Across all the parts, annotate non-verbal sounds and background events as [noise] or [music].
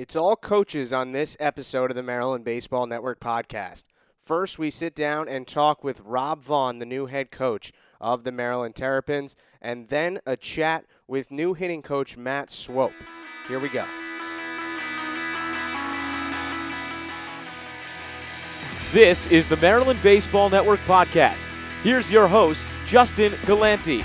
It's all coaches on this episode of the Maryland Baseball Network podcast. First, we sit down and talk with Rob Vaughn, the new head coach of the Maryland Terrapins, and then a chat with new hitting coach Matt Swope. Here we go. This is the Maryland Baseball Network podcast. Here's your host, Justin Galanti.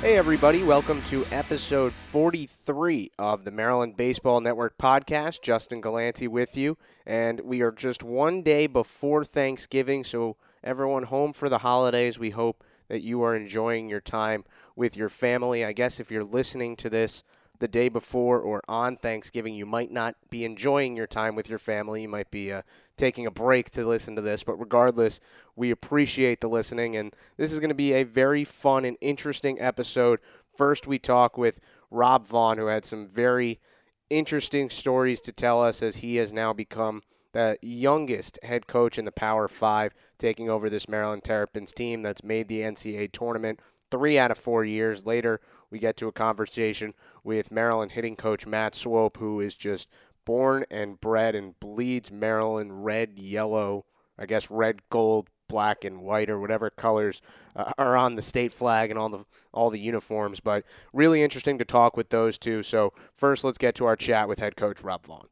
Hey, everybody, welcome to episode 43 of the Maryland Baseball Network podcast. Justin Galanti with you, and we are just one day before Thanksgiving, so everyone home for the holidays. We hope that you are enjoying your time with your family. I guess if you're listening to this the day before or on Thanksgiving, you might not be enjoying your time with your family. You might be uh, taking a break to listen to this, but regardless, we appreciate the listening. And this is going to be a very fun and interesting episode. First, we talk with Rob Vaughn, who had some very interesting stories to tell us as he has now become the youngest head coach in the Power Five, taking over this Maryland Terrapins team that's made the NCAA tournament three out of four years. Later, we get to a conversation with Maryland hitting coach Matt Swope, who is just born and bred and bleeds Maryland red, yellow, I guess red, gold, black, and white, or whatever colors uh, are on the state flag and all the all the uniforms. But really interesting to talk with those two. So first, let's get to our chat with head coach Rob Vaughn.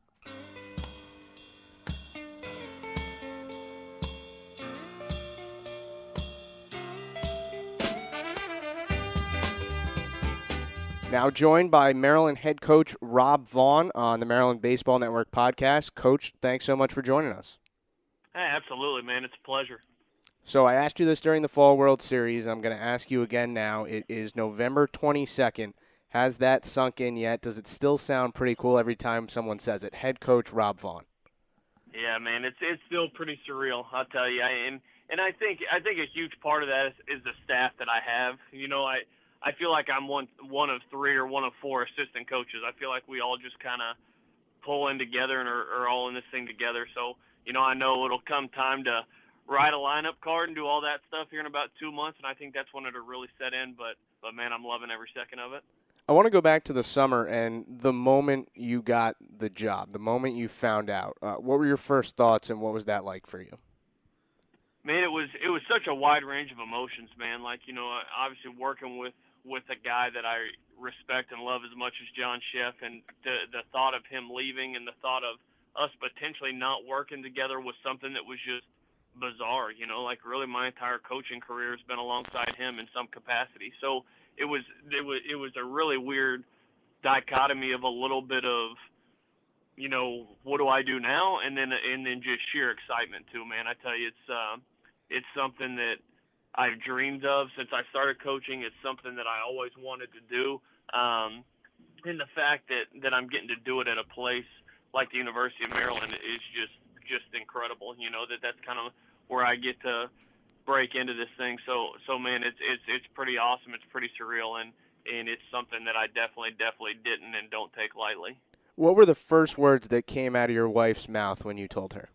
Now joined by Maryland head coach Rob Vaughn on the Maryland Baseball Network podcast. Coach, thanks so much for joining us. Hey, absolutely, man. It's a pleasure. So I asked you this during the Fall World Series. I'm going to ask you again now. It is November 22nd. Has that sunk in yet? Does it still sound pretty cool every time someone says it? Head coach Rob Vaughn. Yeah, man, it's it's still pretty surreal. I'll tell you. I, and and I think I think a huge part of that is, is the staff that I have. You know, I I feel like I'm one one of three or one of four assistant coaches. I feel like we all just kind of pull in together and are, are all in this thing together. So you know, I know it'll come time to write a lineup card and do all that stuff here in about two months, and I think that's when it'll really set in. But but man, I'm loving every second of it. I want to go back to the summer and the moment you got the job, the moment you found out. Uh, what were your first thoughts, and what was that like for you? Man, it was it was such a wide range of emotions, man. Like you know, obviously working with with a guy that I respect and love as much as John Szefc, and the the thought of him leaving and the thought of us potentially not working together was something that was just bizarre. You know, like really my entire coaching career has been alongside him in some capacity. So it was it was it was a really weird dichotomy of a little bit of you know what do I do now, and then and then just sheer excitement too, man. I tell you, it's uh, it's something that I've dreamed of since I started coaching. It's something that I always wanted to do. Um, and the fact that, that I'm getting to do it at a place like the University of Maryland is just just incredible. You know that that's kind of where I get to break into this thing. So so man, it's it's it's pretty awesome. It's pretty surreal, and and it's something that I definitely definitely didn't and don't take lightly. What were the first words that came out of your wife's mouth when you told her?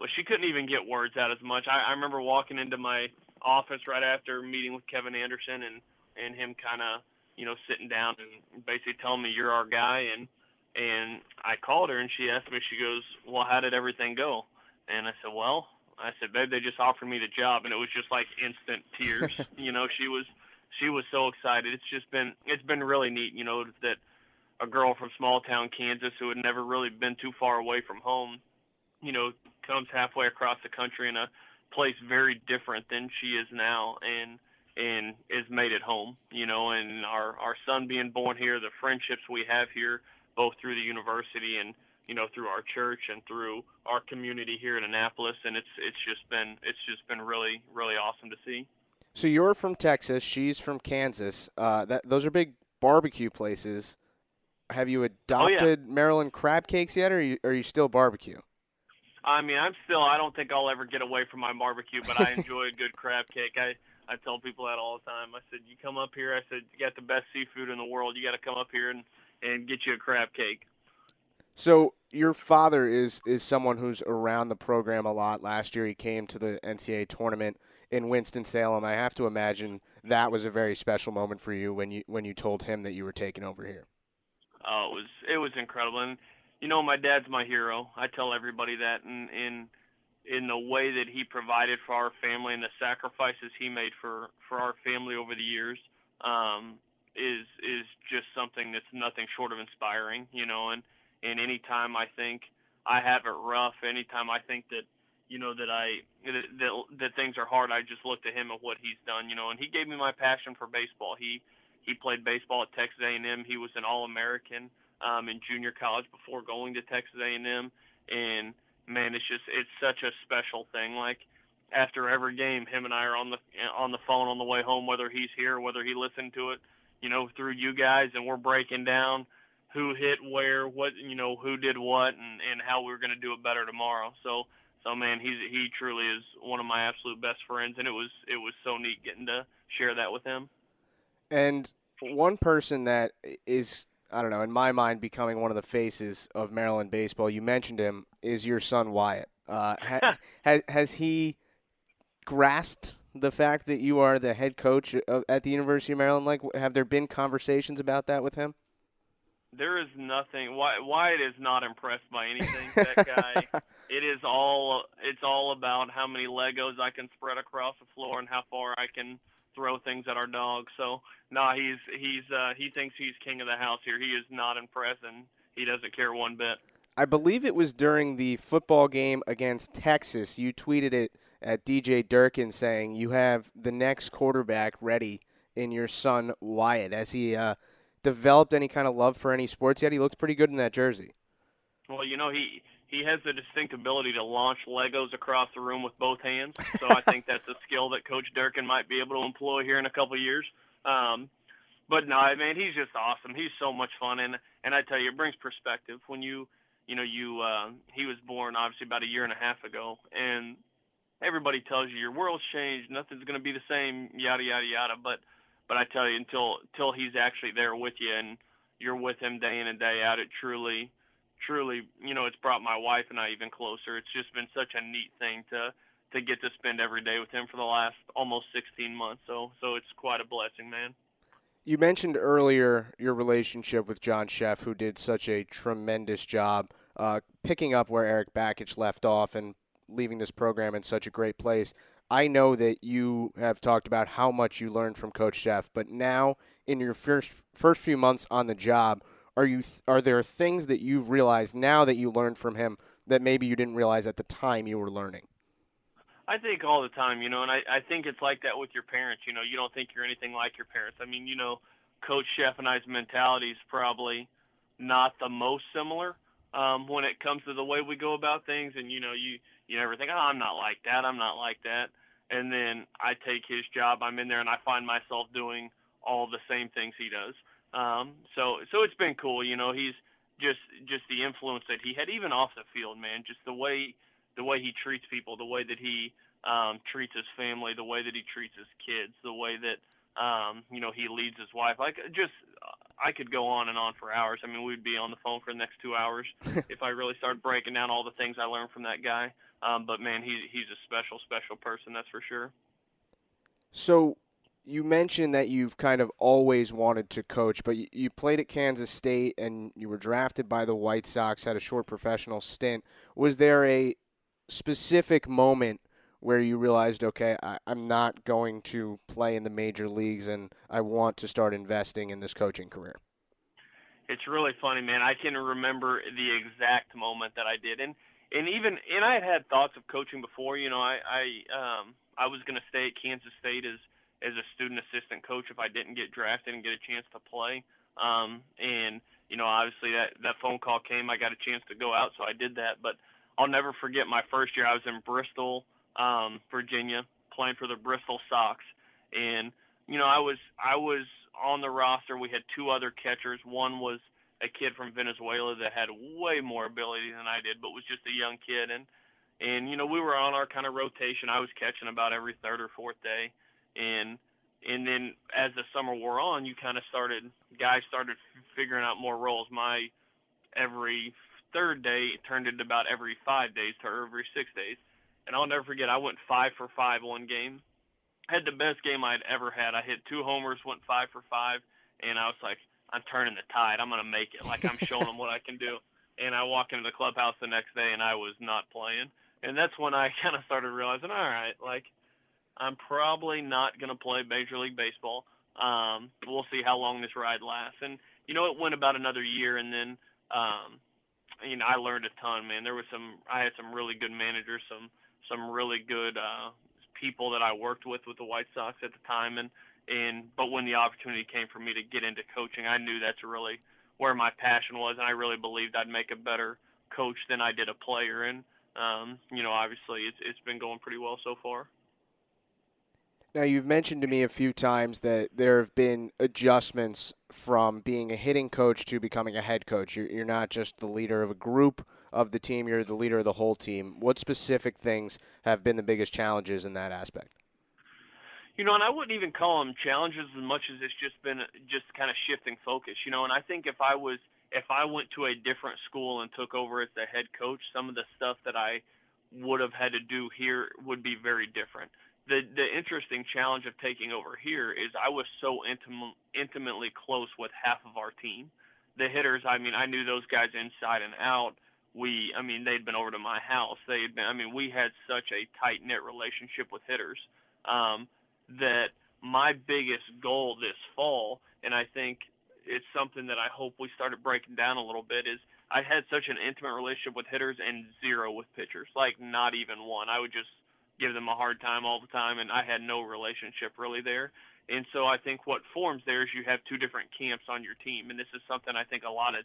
Well, she couldn't even get words out as much. I, I remember walking into my office right after meeting with Kevin Anderson and and him kind of you know sitting down and basically telling me you're our guy and and I called her and she asked me she goes well how did everything go? And I said well I said babe they just offered me the job and it was just like instant tears. [laughs] You know she was she was so excited. It's just been it's been really neat you know that a girl from small town Kansas who had never really been too far away from home you know comes halfway across the country in a place very different than she is now and and is made at home you know and our our son being born here the friendships we have here both through the university and you know through our church and through our community here in Annapolis and it's it's just been it's just been really really awesome to see. So you're from Texas she's from Kansas. Uh, that those are big barbecue places. Have you adopted oh, yeah. Maryland crab cakes yet or are you, are you still barbecue I mean, I'm still. I don't think I'll ever get away from my barbecue, but I enjoy a good crab cake. I I tell people that all the time. I said, you come up here. I said, you got the best seafood in the world. You got to come up here and and get you a crab cake. So your father is is someone who's around the program a lot. Last year he came to the NCAA tournament in Winston Salem. I have to imagine that was a very special moment for you when you when you told him that you were taking over here. Oh, it was it was incredible, and you know my dad's my hero. I tell everybody that, and in in the way that he provided for our family and the sacrifices he made for for our family over the years um, is is just something that's nothing short of inspiring. You know, and and anytime I think I have it rough, anytime I think that you know that I that, that that things are hard, I just look to him and what he's done. You know, and he gave me my passion for baseball. He he played baseball at Texas A&M. He was an All-American um, in junior college before going to Texas A&M, and man, it's just it's such a special thing. Like after every game, him and I are on the on the phone on the way home, whether he's here, whether he listened to it, you know, through you guys, and we're breaking down who hit where, what you know, who did what, and and how we going to do it better tomorrow. So so man, he's he truly is one of my absolute best friends, and it was it was so neat getting to share that with him. And one person that is I don't know, in my mind, becoming one of the faces of Maryland baseball. You mentioned him is your son Wyatt. Uh, [laughs] ha- has has he grasped the fact that you are the head coach of, at the University of Maryland? Like, have there been conversations about that with him? There is nothing. Wyatt is not impressed by anything. That [laughs] guy. it is all. It's all about how many Legos I can spread across the floor and how far I can throw things at our dog. So nah, he's he's uh, he thinks he's king of the house here. He is not impressed, and he doesn't care one bit. I believe it was during the football game against Texas. You tweeted it at DJ Durkin saying you have the next quarterback ready in your son Wyatt. Has he uh, developed any kind of love for any sports yet? He looks pretty good in that jersey. Well, you know he he has the distinct ability to launch Legos across the room with both hands. So I think that's a skill that Coach Durkin might be able to employ here in a couple of years. Um, but no, man, he's just awesome. He's so much fun, and and I tell you, it brings perspective when you, you know, you uh, he was born obviously about a year and a half ago, and everybody tells you your world's changed, nothing's going to be the same, yada yada yada. But but I tell you, until until he's actually there with you and you're with him day in and day out, it truly truly, you know, it's brought my wife and I even closer. It's just been such a neat thing to to get to spend every day with him for the last almost 16 months. So so it's quite a blessing, man. You mentioned earlier your relationship with John Szefc, who did such a tremendous job uh, picking up where Erik Bakich left off and leaving this program in such a great place. I know that you have talked about how much you learned from Coach Szefc, but now in your first first few months on the job, are you are there things that you've realized now that you learned from him that maybe you didn't realize at the time you were learning? I think all the time, you know, and I, I think it's like that with your parents. You know, you don't think you're anything like your parents. I mean, you know, Coach Szefc and I's mentality is probably not the most similar um, when it comes to the way we go about things. And you know, you you never think, oh, I'm not like that. I'm not like that. And then I take his job. I'm in there, and I find myself doing all the same things he does. Um, so so it's been cool. You know, he's just just the influence that he had even off the field, man. Just the way the way he treats people, the way that he um, treats his family, the way that he treats his kids, the way that um, you know he leads his wife. Like just I could go on and on for hours. I mean, we'd be on the phone for the next two hours [laughs] if I really started breaking down all the things I learned from that guy. Um, but man, he he's a special special person, that's for sure. So you mentioned that you've kind of always wanted to coach, but you, played at Kansas State and you were drafted by the White Sox, had a short professional stint. Was there a specific moment where you realized, okay, I, am not going to play in the major leagues and I want to start investing in this coaching career? It's really funny, man. I can remember the exact moment that I did, and and even and I had had thoughts of coaching before. You know, I I um I was going to stay at Kansas State as as a student assistant coach if I didn't get drafted and get a chance to play. Um, and you know, obviously that that phone call came. I got a chance to go out, so I did that. But I'll never forget my first year. I was in Bristol, um, Virginia, playing for the Bristol Sox, and you know, I was I was on the roster. We had two other catchers. One was a kid from Venezuela that had way more ability than I did, but was just a young kid. And and you know, we were on our kind of rotation. I was catching about every third or fourth day and and then as the summer wore on, you kind of started guys started figuring out more roles. My every third day turned into about every five days to every six days. And I'll never forget, I went five for five one game. Had the best game I'd ever had. I hit two homers, went five for five, and I was like, I'm turning the tide. I'm gonna make it. Like I'm showing them what I can do. [laughs] And I walk into the clubhouse the next day, and I was not playing. And that's when I [laughs] kind of started realizing, all right, like I'm probably not gonna play Major League Baseball. Um, we'll see how long this ride lasts. And you know, it went about another year, and then um, you know, I learned a ton, man. There was some, I had some really good managers, some some really good uh, people that I worked with with the White Sox at the time, and and but when the opportunity came for me to get into coaching, I knew that's really where my passion was, and I really believed I'd make a better coach than I did a player. And um, you know, obviously, it's it's been going pretty well so far. Now, you've mentioned to me a few times that there have been adjustments from being a hitting coach to becoming a head coach. You're not just the leader of a group of the team, you're the leader of the whole team. What specific things have been the biggest challenges in that aspect? You know, and I wouldn't even call them challenges as much as it's just been just kind of shifting focus. You know, and I think if I was if I went to a different school and took over as the head coach, some of the stuff that I would have had to do here would be very different the the interesting challenge of taking over here is I was so intim- intimately close with half of our team. The hitters, I mean, I knew those guys inside and out. We, I mean, they'd been over to my house. They had been, I mean, we had such a tight knit relationship with hitters um, that my biggest goal this fall, and I think it's something that I hope we started breaking down a little bit, is I had such an intimate relationship with hitters and zero with pitchers, like not even one. I would just give them a hard time all the time, and I had no relationship really there. And so I think what forms there is you have two different camps on your team, and this is something I think a lot of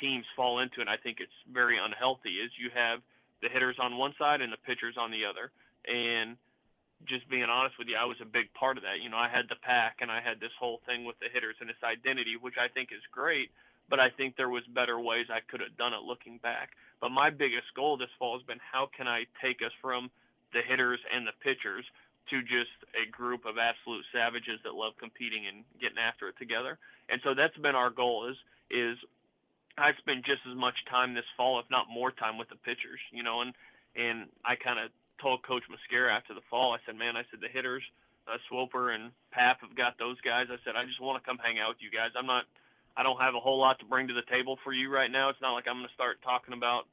teams fall into, and I think it's very unhealthy. Is you have the hitters on one side and the pitchers on the other, and just being honest with you, I was a big part of that. You know, I had the pack and I had this whole thing with the hitters and this identity, which I think is great, but I think there was better ways I could have done it looking back. But my biggest goal this fall has been how can I take us from the hitters and the pitchers to just a group of absolute savages that love competing and getting after it together. And so that's been our goal is is I spend just as much time this fall, if not more time, with the pitchers. You know, and and I kind of told Coach Muscara after the fall, I said, man, I said the hitters, uh, Swoper and Pap have got those guys. I said I just want to come hang out with you guys. I'm not, I don't have a whole lot to bring to the table for you right now. It's not like I'm going to start talking about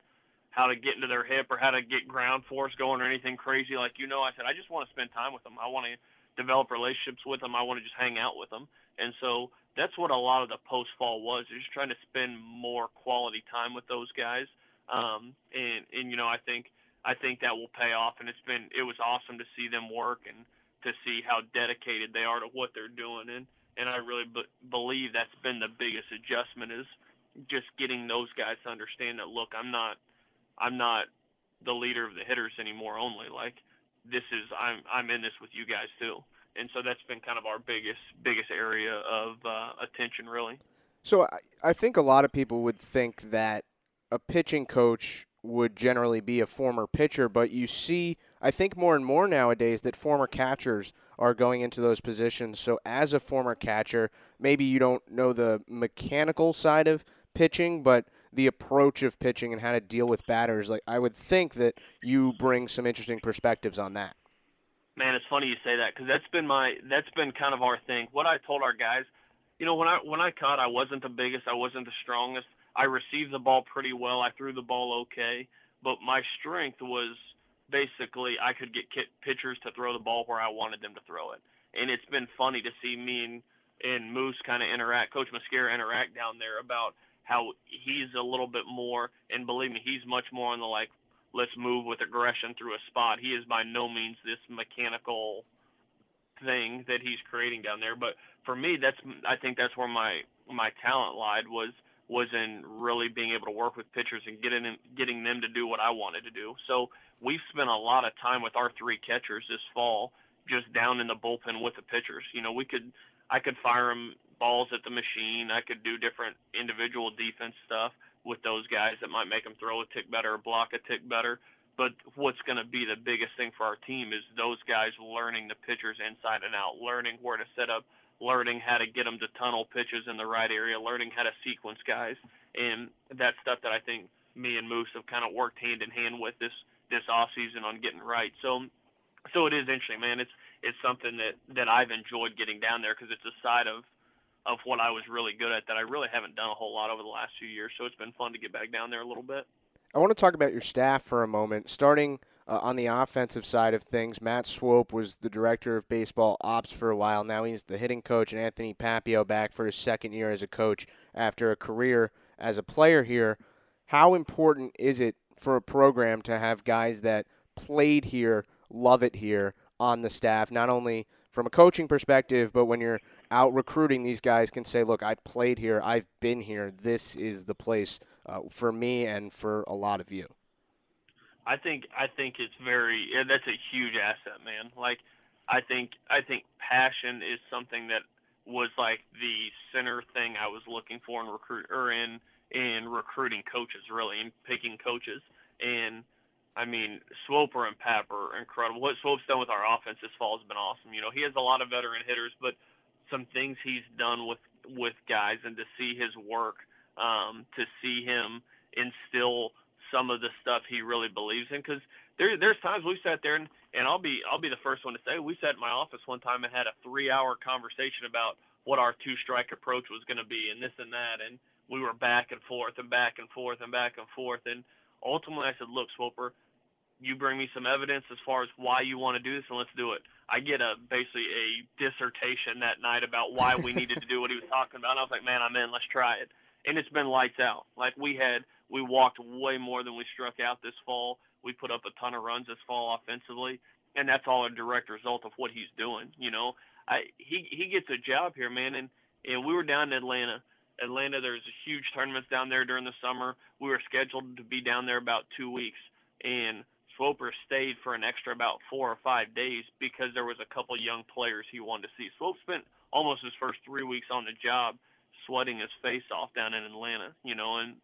how to get into their hip or how to get ground force going or anything crazy like you know. I said I just want to spend time with them. I want to develop relationships with them. I want to just hang out with them. And so that's what a lot of the post fall was. is Just trying to spend more quality time with those guys. Um, and and you know I think I think that will pay off. And it's been it was awesome to see them work and to see how dedicated they are to what they're doing. And and I really b- believe that's been the biggest adjustment is just getting those guys to understand that look, I'm not I'm not the leader of the hitters anymore only. Like this is I'm I'm in this with you guys too. And so that's been kind of our biggest biggest area of uh, attention really. So I, I think a lot of people would think that a pitching coach would generally be a former pitcher, but you see I think more and more nowadays that former catchers are going into those positions. So as a former catcher, maybe you don't know the mechanical side of pitching, but the approach of pitching and how to deal with batters. Like I would think that you bring some interesting perspectives on that. Man, it's funny you say that because that's been my that's been kind of our thing. What I told our guys, you know, when I when I caught, I wasn't the biggest, I wasn't the strongest. I received the ball pretty well. I threw the ball okay, but my strength was basically I could get pitchers to throw the ball where I wanted them to throw it. And it's been funny to see me and and Moose kind of interact, Coach Muscara interact down there about how he's a little bit more, and believe me, he's much more on the like, let's move with aggression through a spot. He is by no means this mechanical thing that he's creating down there. But for me, that's I think that's where my my talent lied was was in really being able to work with pitchers and getting getting them to do what I wanted to do. So we've spent a lot of time with our three catchers this fall, just down in the bullpen with the pitchers. You know, we could I could fire them balls at the machine. I could do different individual defense stuff with those guys that might make them throw a tick better or block a tick better. But what's going to be the biggest thing for our team is those guys learning the pitchers inside and out, learning where to set up, learning how to get them to tunnel pitches in the right area, learning how to sequence guys, and that stuff that I think me and Moose have kind of worked hand in hand with this this off season on getting right. So so it is interesting, man. It's it's something that that I've enjoyed getting down there because it's a side of of what I was really good at that I really haven't done a whole lot over the last few years. So it's been fun to get back down there a little bit. I want to talk about your staff for a moment. Starting uh, on the offensive side of things, Matt Swope was the director of baseball ops for a while. Now he's the hitting coach, and Anthony Papio back for his second year as a coach after a career as a player here. How important is it for a program to have guys that played here, love it here on the staff, not only from a coaching perspective, but when you're out recruiting, these guys can say, look, I played here, I've been here, this is the place uh, for me and for a lot of you. I think I think it's very yeah, that's a huge asset, man. Like I think I think passion is something that was like the center thing I was looking for in recruit or in in recruiting coaches, really, and picking coaches. And I mean, Swoper and Pap are incredible. What Swope's done with our offense this fall has been awesome. You know, he has a lot of veteran hitters, but some things he's done with with guys, and to see his work, um, to see him instill some of the stuff he really believes in, because there there's times we've sat there and and I'll be I'll be the first one to say we sat in my office one time and had a three hour conversation about what our two strike approach was going to be and this and that and we were back and forth and back and forth and back and forth. And ultimately, I said, look, Swoper, you bring me some evidence as far as why you want to do this, and let's do it. I get a basically a dissertation that night about why we needed to do what he was talking about. And I was like, man, I'm in. Let's try it. And it's been lights out. Like we had, we walked way more than we struck out this fall. We put up a ton of runs this fall offensively, and that's all a direct result of what he's doing. You know, I he he gets a job here, man, and and we were down in Atlanta Atlanta. There's huge tournaments down there during the summer. We were scheduled to be down there about two weeks, and Swoper stayed for an extra about four or five days because there was a couple young players he wanted to see. Swope spent almost his first three weeks on the job, sweating his face off down in Atlanta. You know, and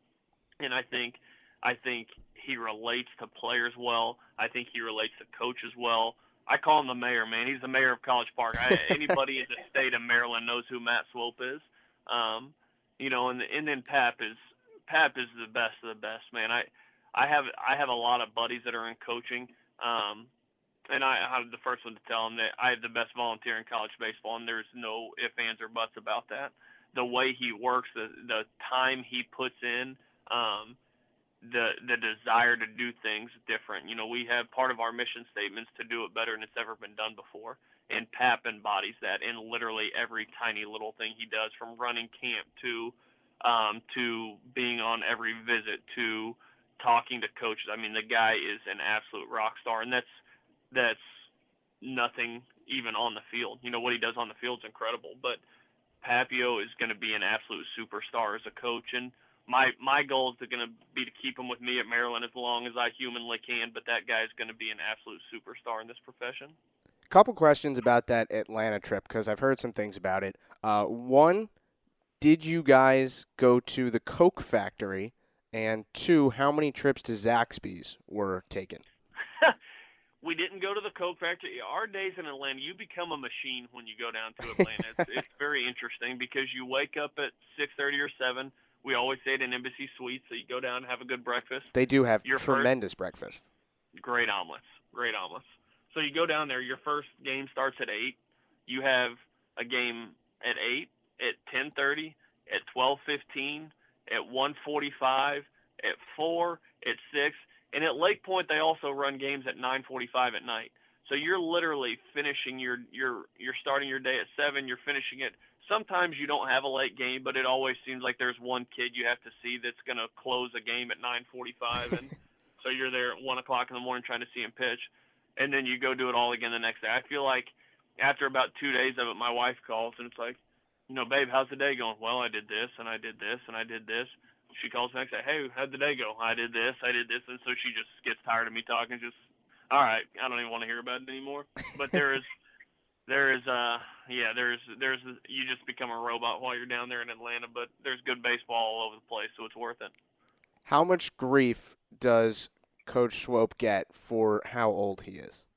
and I think I think he relates to players well. I think he relates to coaches well. I call him the mayor, man. He's the mayor of College Park. I, [laughs] anybody in the state of Maryland knows who Matt Swope is. Um, you know, and and then Pap is Pap is the best of the best, man. I I have I have a lot of buddies that are in coaching, um, and I, I'm the first one to tell them that I have the best volunteer in college baseball, and there's no ifs, ands, or buts about that. The way he works, the the time he puts in, um, the the desire to do things different. You know, we have part of our mission statements to do it better than it's ever been done before and Pap embodies that in literally every tiny little thing he does, from running camp to um, to being on every visit to talking to coaches. I mean, the guy is an absolute rock star, and that's that's nothing even on the field. You know what he does on the field is incredible, but Papio is going to be an absolute superstar as a coach, and my my goal is going to be to keep him with me at Maryland as long as I humanly can. But that guy is going to be an absolute superstar in this profession couple questions about that Atlanta trip because I've heard some things about it. Uh, one, did you guys go to the Coke factory? And two, how many trips to Zaxby's were taken? [laughs] we didn't go to the Coke factory. Our days in Atlanta, you become a machine when you go down to Atlanta. it's, [laughs] it's very interesting because you wake up at six thirty or seven. We always stay at an Embassy Suite, so you go down and have a good breakfast. They do have Your tremendous first, breakfast. Great omelets. Great omelets. So you go down there. Your first game starts at eight. You have a game at eight, at ten thirty, at twelve fifteen, at one forty five, at four, at six, and at LakePoint they also run games at nine forty five at night. So you're literally finishing your your you're starting your day at seven. You're finishing it. Sometimes you don't have a late game, but it always seems like there's one kid you have to see that's going to close a game at 9:45, and [laughs] so you're there at one o'clock in the morning trying to see him pitch and then you go do it all again the next day. I feel like after about two days of it, my wife calls and it's like, you know, babe, how's the day going? Well, I did this and I did this and I did this. She calls back and say, hey, how'd the day go? I did this, I did this, and so she just gets tired of me talking. Just, all right, I don't even want to hear about it anymore. But there is, [laughs] there is, uh, yeah, there's, there's, you just become a robot while you're down there in Atlanta. But there's good baseball all over the place, so it's worth it. How much grief does Coach Swope get for how old he is?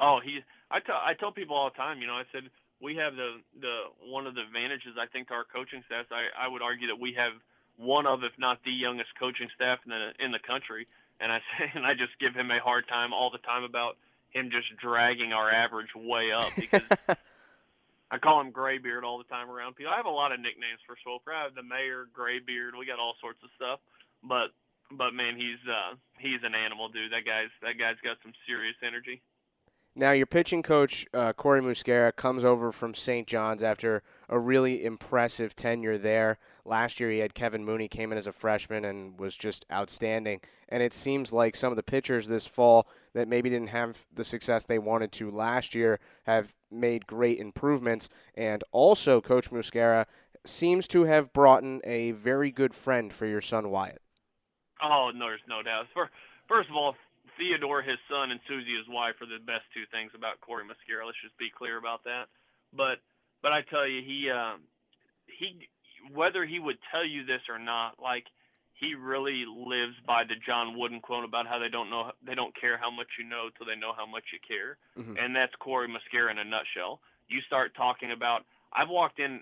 Oh, he. I tell I tell people all the time. You know, I said we have the the one of the advantages I think to our coaching staff. I I would argue that we have one of, if not the youngest coaching staff in the in the country. And I say, [laughs] and I just give him a hard time all the time about him just dragging our average way up because [laughs] I call him Graybeard all the time around people. I have a lot of nicknames for Swoper. I have the Mayor, Graybeard. We got all sorts of stuff, but but man, he's uh, he's an animal, dude. That guy's that guy's got some serious energy. Now, your pitching coach, uh, Corey Muscara, comes over from St. John's after a really impressive tenure there. Last year, he had Kevin Mooney came in as a freshman and was just outstanding. And it seems like some of the pitchers this fall that maybe didn't have the success they wanted to last year have made great improvements. And also, Coach Muscara seems to have brought in a very good friend for your son Wyatt. Oh, no, there's no doubt. First of all, Theodore, his son, and Susie, his wife, are the best two things about Corey Muscara. Let's just be clear about that. But but I tell you, he um, he whether he would tell you this or not, like he really lives by the John Wooden quote about how they don't know they don't care how much you know till they know how much you care, mm-hmm. and that's Corey Muscara in a nutshell. You start talking about I've walked in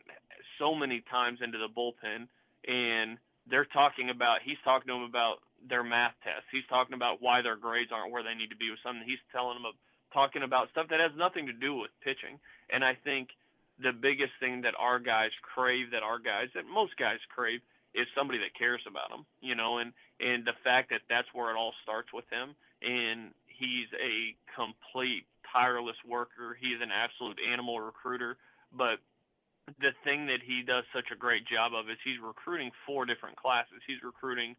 so many times into the bullpen and they're talking about he's talking to them about their math tests. He's talking about why their grades aren't where they need to be with something. He's telling them, of talking about stuff that has nothing to do with pitching. And I think the biggest thing that our guys crave, that our guys, that most guys crave, is somebody that cares about them. You know, and and the fact that that's where it all starts with him. And he's a complete tireless worker. He's an absolute animal recruiter. But the thing that he does such a great job of is he's recruiting four different classes. He's recruiting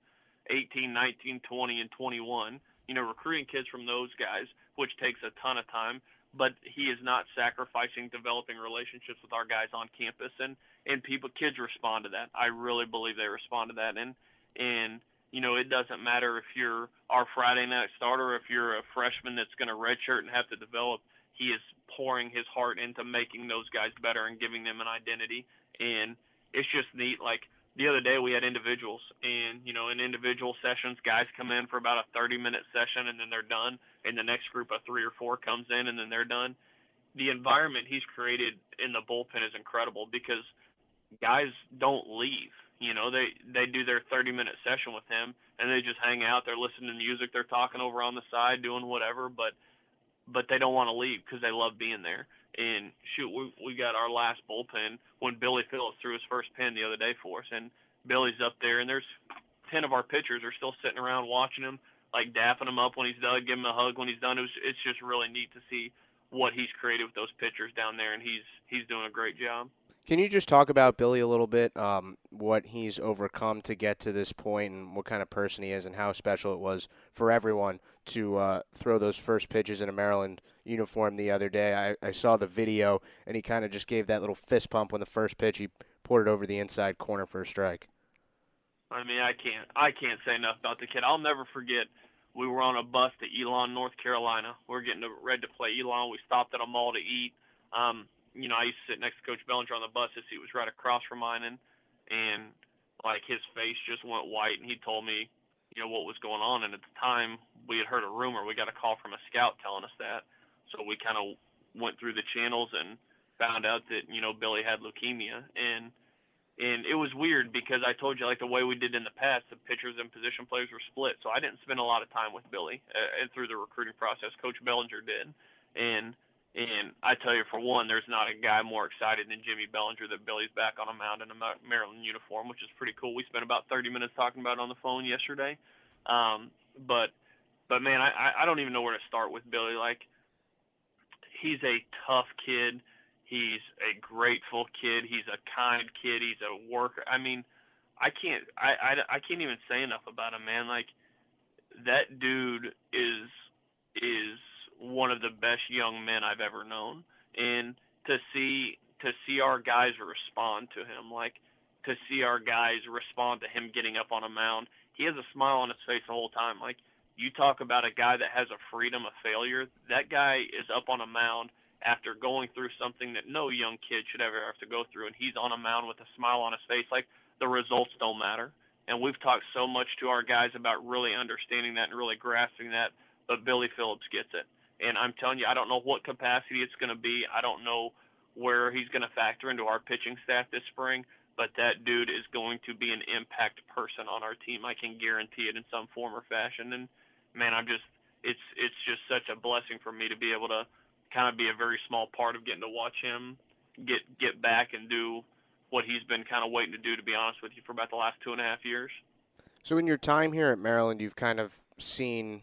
18, 19, 20, and 21. You know, recruiting kids from those guys, which takes a ton of time, but he is not sacrificing developing relationships with our guys on campus, and and people, kids respond to that. I really believe they respond to that, and and you know, it doesn't matter if you're our Friday night starter, if you're a freshman that's going to redshirt and have to develop. He is pouring his heart into making those guys better and giving them an identity, and it's just neat. Like the other day we had individuals and you know in individual sessions guys come in for about a 30 minute session and then they're done. And the next group of three or four comes in and then they're done. The environment he's created in the bullpen is incredible because guys don't leave. You know they they do their 30 minute session with him and they just hang out. They're listening to music. They're talking over on the side doing whatever but but they don't want to leave because they love being there and shoot, we we got our last bullpen when Billy Phillips threw his first pin the other day for us, and Billy's up there, and there's ten of our pitchers are still sitting around watching him, like dapping him up when he's done, giving him a hug when he's done. It was, it's just really neat to see what he's created with those pitchers down there, and he's he's doing a great job. Can you just talk about Billy a little bit? Um, what he's overcome to get to this point, and what kind of person he is, and how special it was for everyone to uh, throw those first pitches in a Maryland uniform the other day. I, I saw the video, and he kind of just gave that little fist pump when the first pitch he poured it over the inside corner for a strike. I mean, I can't I can't say enough about the kid. I'll never forget. We were on a bus to Elon, North Carolina. We we're getting ready to play Elon. We stopped at a mall to eat. Um, you know, I used to sit next to Coach Belanger on the bus. His seat was right across from mine, and and like his face just went white, and he told me, you know, what was going on. And at the time, we had heard a rumor. We got a call from a scout telling us that. So we kind of went through the channels and found out that you know Billy had leukemia, and and it was weird because I told you like the way we did in the past, the pitchers and position players were split. So I didn't spend a lot of time with Billy uh, and through the recruiting process. Coach Belanger did, and and I tell you, for one, there's not a guy more excited than Jimmy Belanger that Billy's back on a mound in a Maryland uniform, which is pretty cool. We spent about 30 minutes talking about it on the phone yesterday. Um, but, but man, I, I don't even know where to start with Billy. Like, he's a tough kid. He's a grateful kid. He's a kind kid. He's a worker. I mean, I can't, I, I, I can't even say enough about him, man. Like, that dude is, is one of the best young men I've ever known, and to see to see our guys respond to him, like to see our guys respond to him getting up on a mound. He has a smile on his face the whole time. Like you talk about a guy that has a freedom of failure. That guy is up on a mound after going through something that no young kid should ever have to go through, and he's on a mound with a smile on his face. Like the results don't matter. And we've talked so much to our guys about really understanding that and really grasping that, but Billy Phillips gets it. And I'm telling you, I don't know what capacity it's going to be. I don't know where he's going to factor into our pitching staff this spring, but that dude is going to be an impact person on our team. I can guarantee it in some form or fashion. And man, I'm just it's it's just such a blessing for me to be able to kind of be a very small part of getting to watch him get get back and do what he's been kind of waiting to do. To be honest with you, for about the last two and a half years. So in your time here at Maryland, you've kind of seen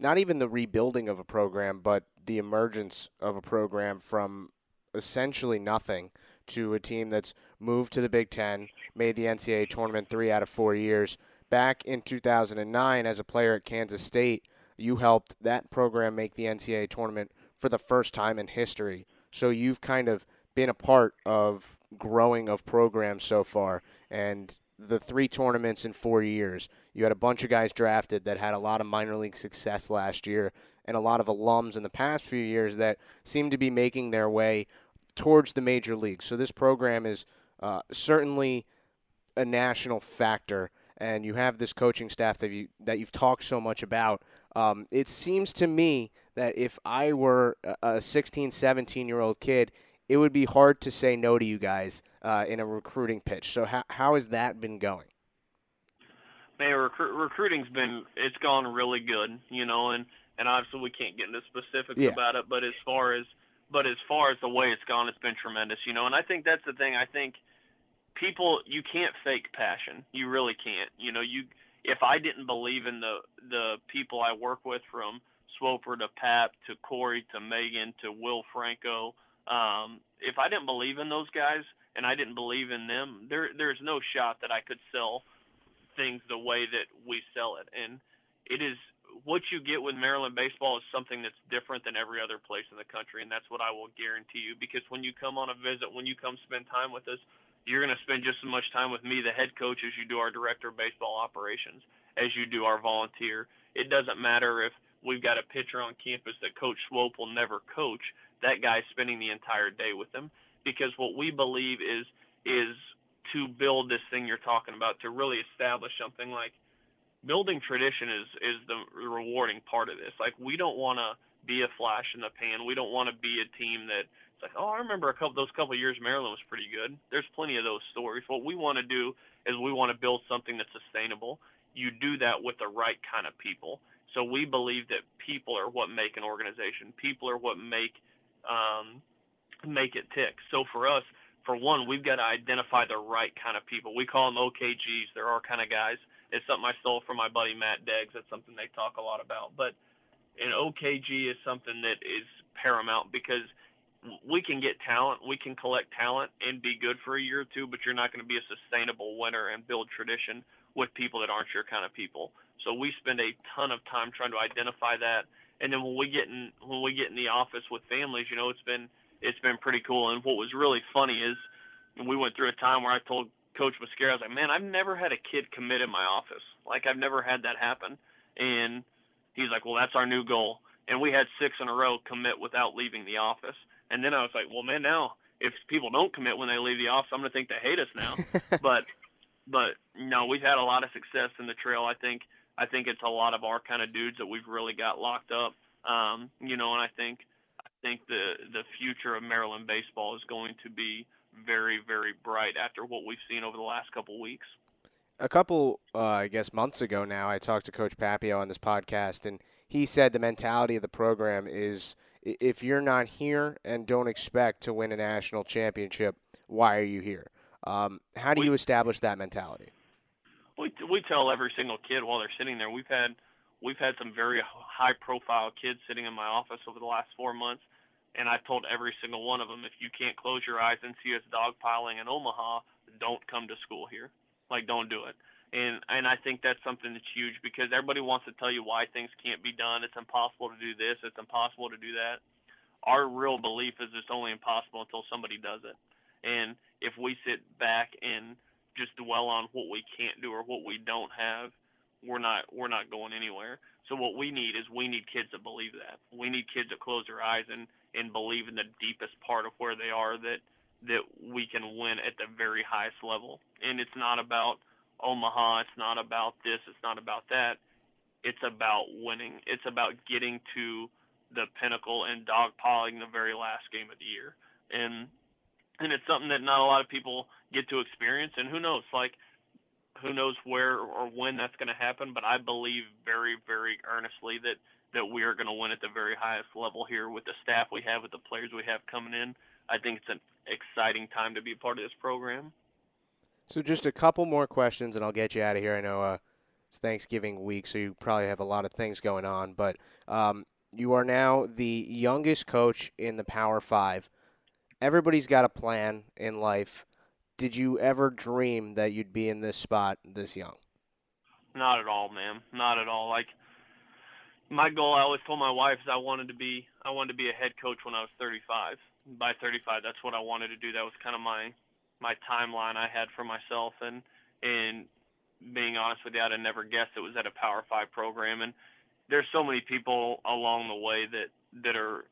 not even the rebuilding of a program, but the emergence of a program from essentially nothing to a team that's moved to the Big Ten, made the NCAA tournament three out of four years. Back in 2009, as a player at Kansas State, you helped that program make the NCAA tournament for the first time in history. So you've kind of been a part of growing of programs so far, and the three tournaments in four years. You had a bunch of guys drafted that had a lot of minor league success last year, and a lot of alums in the past few years that seem to be making their way towards the major leagues. So this program is uh, certainly a national factor, and you have this coaching staff that you that you've talked so much about. Um, it seems to me that if I were a 16, 17 year old kid, it would be hard to say no to you guys uh, in a recruiting pitch. So how how has that been going? Man, recru- recruiting's been it's gone really good, you know, and and obviously we can't get into specifics yeah. about it, but as far as but as far as the way it's gone, it's been tremendous, you know. And I think that's the thing. I think people you can't fake passion. You really can't. You know, you if I didn't believe in the the people I work with from Swoper to Pap to Corey to Megan to Will Franco, um, if I didn't believe in those guys and I didn't believe in them, there there's no shot that I could sell things the way that we sell it. And it is what you get with Maryland baseball is something that's different than every other place in the country, and that's what I will guarantee you. Because when you come on a visit, when you come spend time with us, you're going to spend just as much time with me, the head coach, as you do our director of baseball operations, as you do our volunteer. It doesn't matter if we've got a pitcher on campus that Coach Swope will never coach. That guy's spending the entire day with them because what we believe is is to build this thing you're talking about to really establish something like – building tradition is is the rewarding part of this. Like we don't want to be a flash in the pan. We don't want to be a team that it's like, oh, I remember a couple those couple years Maryland was pretty good. There's plenty of those stories. What we want to do is we want to build something that's sustainable. You do that with the right kind of people. So we believe that people are what make an organization. People are what make um, make it tick. So for us, for one, we've got to identify the right kind of people. We call them OKGs. They're our kind of guys it's something I stole from my buddy Matt Deggs. That's something they talk a lot about. But an OKG is something that is paramount because we can get talent, we can collect talent and be good for a year or two, but you're not going to be a sustainable winner and build tradition with people that aren't your kind of people. So we spend a ton of time trying to identify that. And then when we get in when we get in the office with families, you know, it's been it's been pretty cool. And what was really funny is we went through a time where I told Coach Muscara, I was like, man, I've never had a kid commit in my office. Like I've never had that happen. And he's like, well, that's our new goal. And we had six in a row commit without leaving the office. And then I was like, well, man, now if people don't commit when they leave the office, I'm going to think they hate us now. [laughs] but but no, we've had a lot of success in the trail. I think I think it's a lot of our kind of dudes that we've really got locked up. Um, you know, and I think think the the future of Maryland baseball is going to be very, very bright after what we've seen over the last couple weeks. A couple, uh, I guess, months ago now, I talked to Coach Papio on this podcast, and he said the mentality of the program is if you're not here and don't expect to win a national championship, why are you here? Um, how do we, you establish that mentality? We we tell every single kid while they're sitting there. We've had we've had some very high profile kids sitting in my office over the last four months and I've told every single one of them, if you can't close your eyes and see us dogpiling in Omaha, don't come to school here. Like, don't do it. And and I think that's something that's huge because everybody wants to tell you why things can't be done. It's impossible to do this. It's impossible to do that. Our real belief is it's only impossible until somebody does it. And if we sit back and just dwell on what we can't do or what we don't have, we're not we're not going anywhere. So what we need is we need kids to believe that. We need kids to close their eyes and and believe in the deepest part of where they are that that we can win at the very highest level. And it's not about Omaha, it's not about this, it's not about that. It's about winning. It's about getting to the pinnacle and dogpiling the very last game of the year. And and it's something that not a lot of people get to experience. And who knows, like who knows where or when that's going to happen, but I believe very, very earnestly that that we are going to win at the very highest level here with the staff we have, with the players we have coming in. I think it's an exciting time to be a part of this program. So just a couple more questions, and I'll get you out of here. I know uh, it's Thanksgiving week, so you probably have a lot of things going on, but um, you are now the youngest coach in the Power Five. Everybody's got a plan in life did you ever dream that you'd be in this spot this young? Not at all, man. Not at all. Like my goal, I always told my wife is I wanted to be I wanted to be a head coach when I was 35. By 35, that's what I wanted to do. That was kind of my my timeline I had for myself and and being honest with you, I'd have never guessed it was at a Power 5 program and there's so many people along the way that that are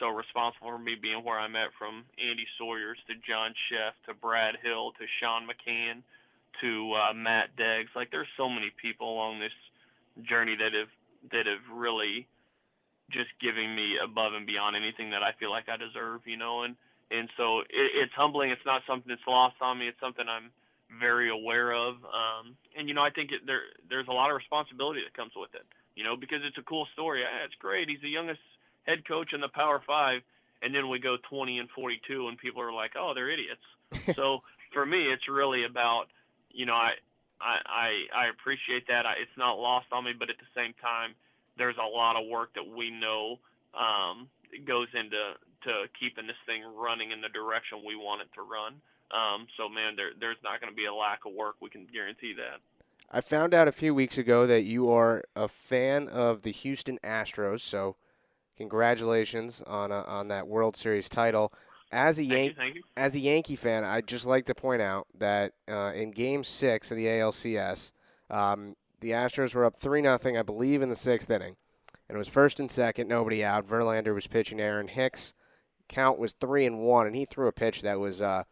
so responsible for me being where I'm at from Andy Sawyers to John Szefc to Brad Hill to Sean McCann to uh, Matt Deggs. Like there's so many people along this journey that have that have really just giving me above and beyond anything that I feel like I deserve, you know, and and so it, it's humbling. It's not something that's lost on me. It's something I'm very aware of, um, and you know, I think it, there there's a lot of responsibility that comes with it, you know, because it's a cool story. Yeah, it's great. He's the youngest head coach in the Power Five, and then we go 20 and 42, and people are like, "Oh, they're idiots." [laughs] so for me, it's really about, you know, I I I, appreciate that. I, it's not lost on me, but at the same time, there's a lot of work that we know um, goes into to keeping this thing running in the direction we want it to run. Um, so man, there there's not going to be a lack of work. We can guarantee that. I found out a few weeks ago that you are a fan of the Houston Astros. So Congratulations on a, on that World Series title. As a Yan- as a Yankee fan, I'd just like to point out that uh, in Game Six of the ALCS, um, the Astros were up three nothing, I believe, in the sixth inning, and it was first and second, nobody out. Verlander was pitching Aaron Hicks. Count was three and one, and he threw a pitch that was, uh,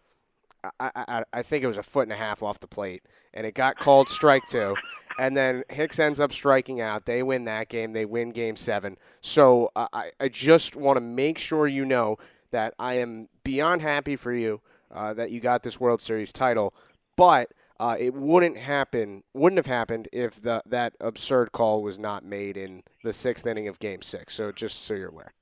I, I, I think it was a foot and a half off the plate, and it got called strike two and then Hicks ends up striking out. They win that game. They win Game Seven. So uh, I, I just want to make sure you know that I am beyond happy for you uh, that you got this World Series title, but. Uh, it wouldn't happen. Wouldn't have happened if the that absurd call was not made in the sixth inning of Game Six. So just so you're aware.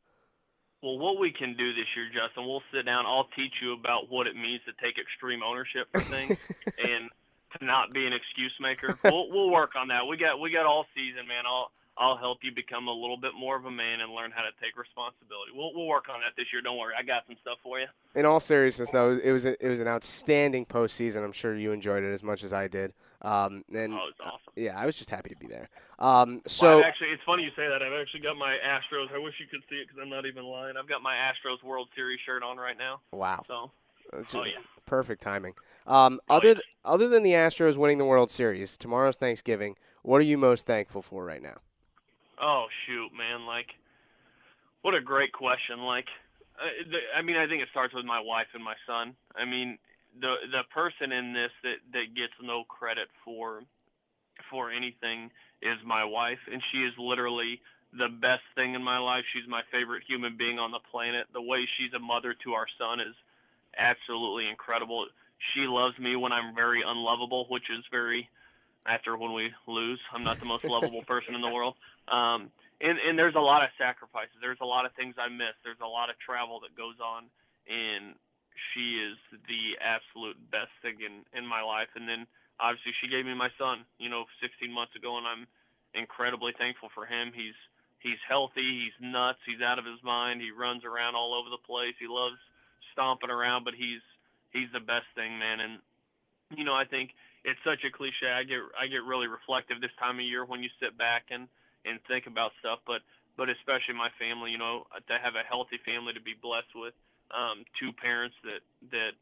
Well, what we can do this year, Justin, we'll sit down. I'll teach you about what it means to take extreme ownership for things, [laughs] and to not be an excuse maker. we'll we'll work on that. We got we got all season, man. I'll I'll help you become a little bit more of a man and learn how to take responsibility. We'll we'll work on that this year. Don't worry, I got some stuff for you. In all seriousness, though, it was a, it was an outstanding postseason. I'm sure you enjoyed it as much as I did. Um, and oh, it's awesome. yeah, I was just happy to be there. Um, so well, actually, it's funny you say that. I've actually got my Astros. I wish you could see it because I'm not even lying. I've got my Astros World Series shirt on right now. Wow. So. oh yeah. Perfect timing. Um, oh, other yeah. th- other than the Astros winning the World Series, tomorrow's Thanksgiving. What are you most thankful for right now? Oh shoot, man! Like, what a great question. Like, uh, I mean, I think it starts with my wife and my son. I mean, the the person in this that that gets no credit for for anything is my wife, and she is literally the best thing in my life. She's my favorite human being on the planet. The way she's a mother to our son is absolutely incredible. She loves me when I'm very unlovable, which is very after when we lose. I'm not the most lovable person in the world. Um, and, and there's a lot of sacrifices. There's a lot of things I miss. There's a lot of travel that goes on, and she is the absolute best thing in in my life. And then obviously she gave me my son, you know, 16 months ago, and I'm incredibly thankful for him. He's he's healthy. He's nuts. He's out of his mind. He runs around all over the place. He loves stomping around, but he's he's the best thing, man. And you know, I think it's such a cliche. I get I get really reflective this time of year when you sit back and and think about stuff, but but especially my family, you know, to have a healthy family to be blessed with um, two parents that that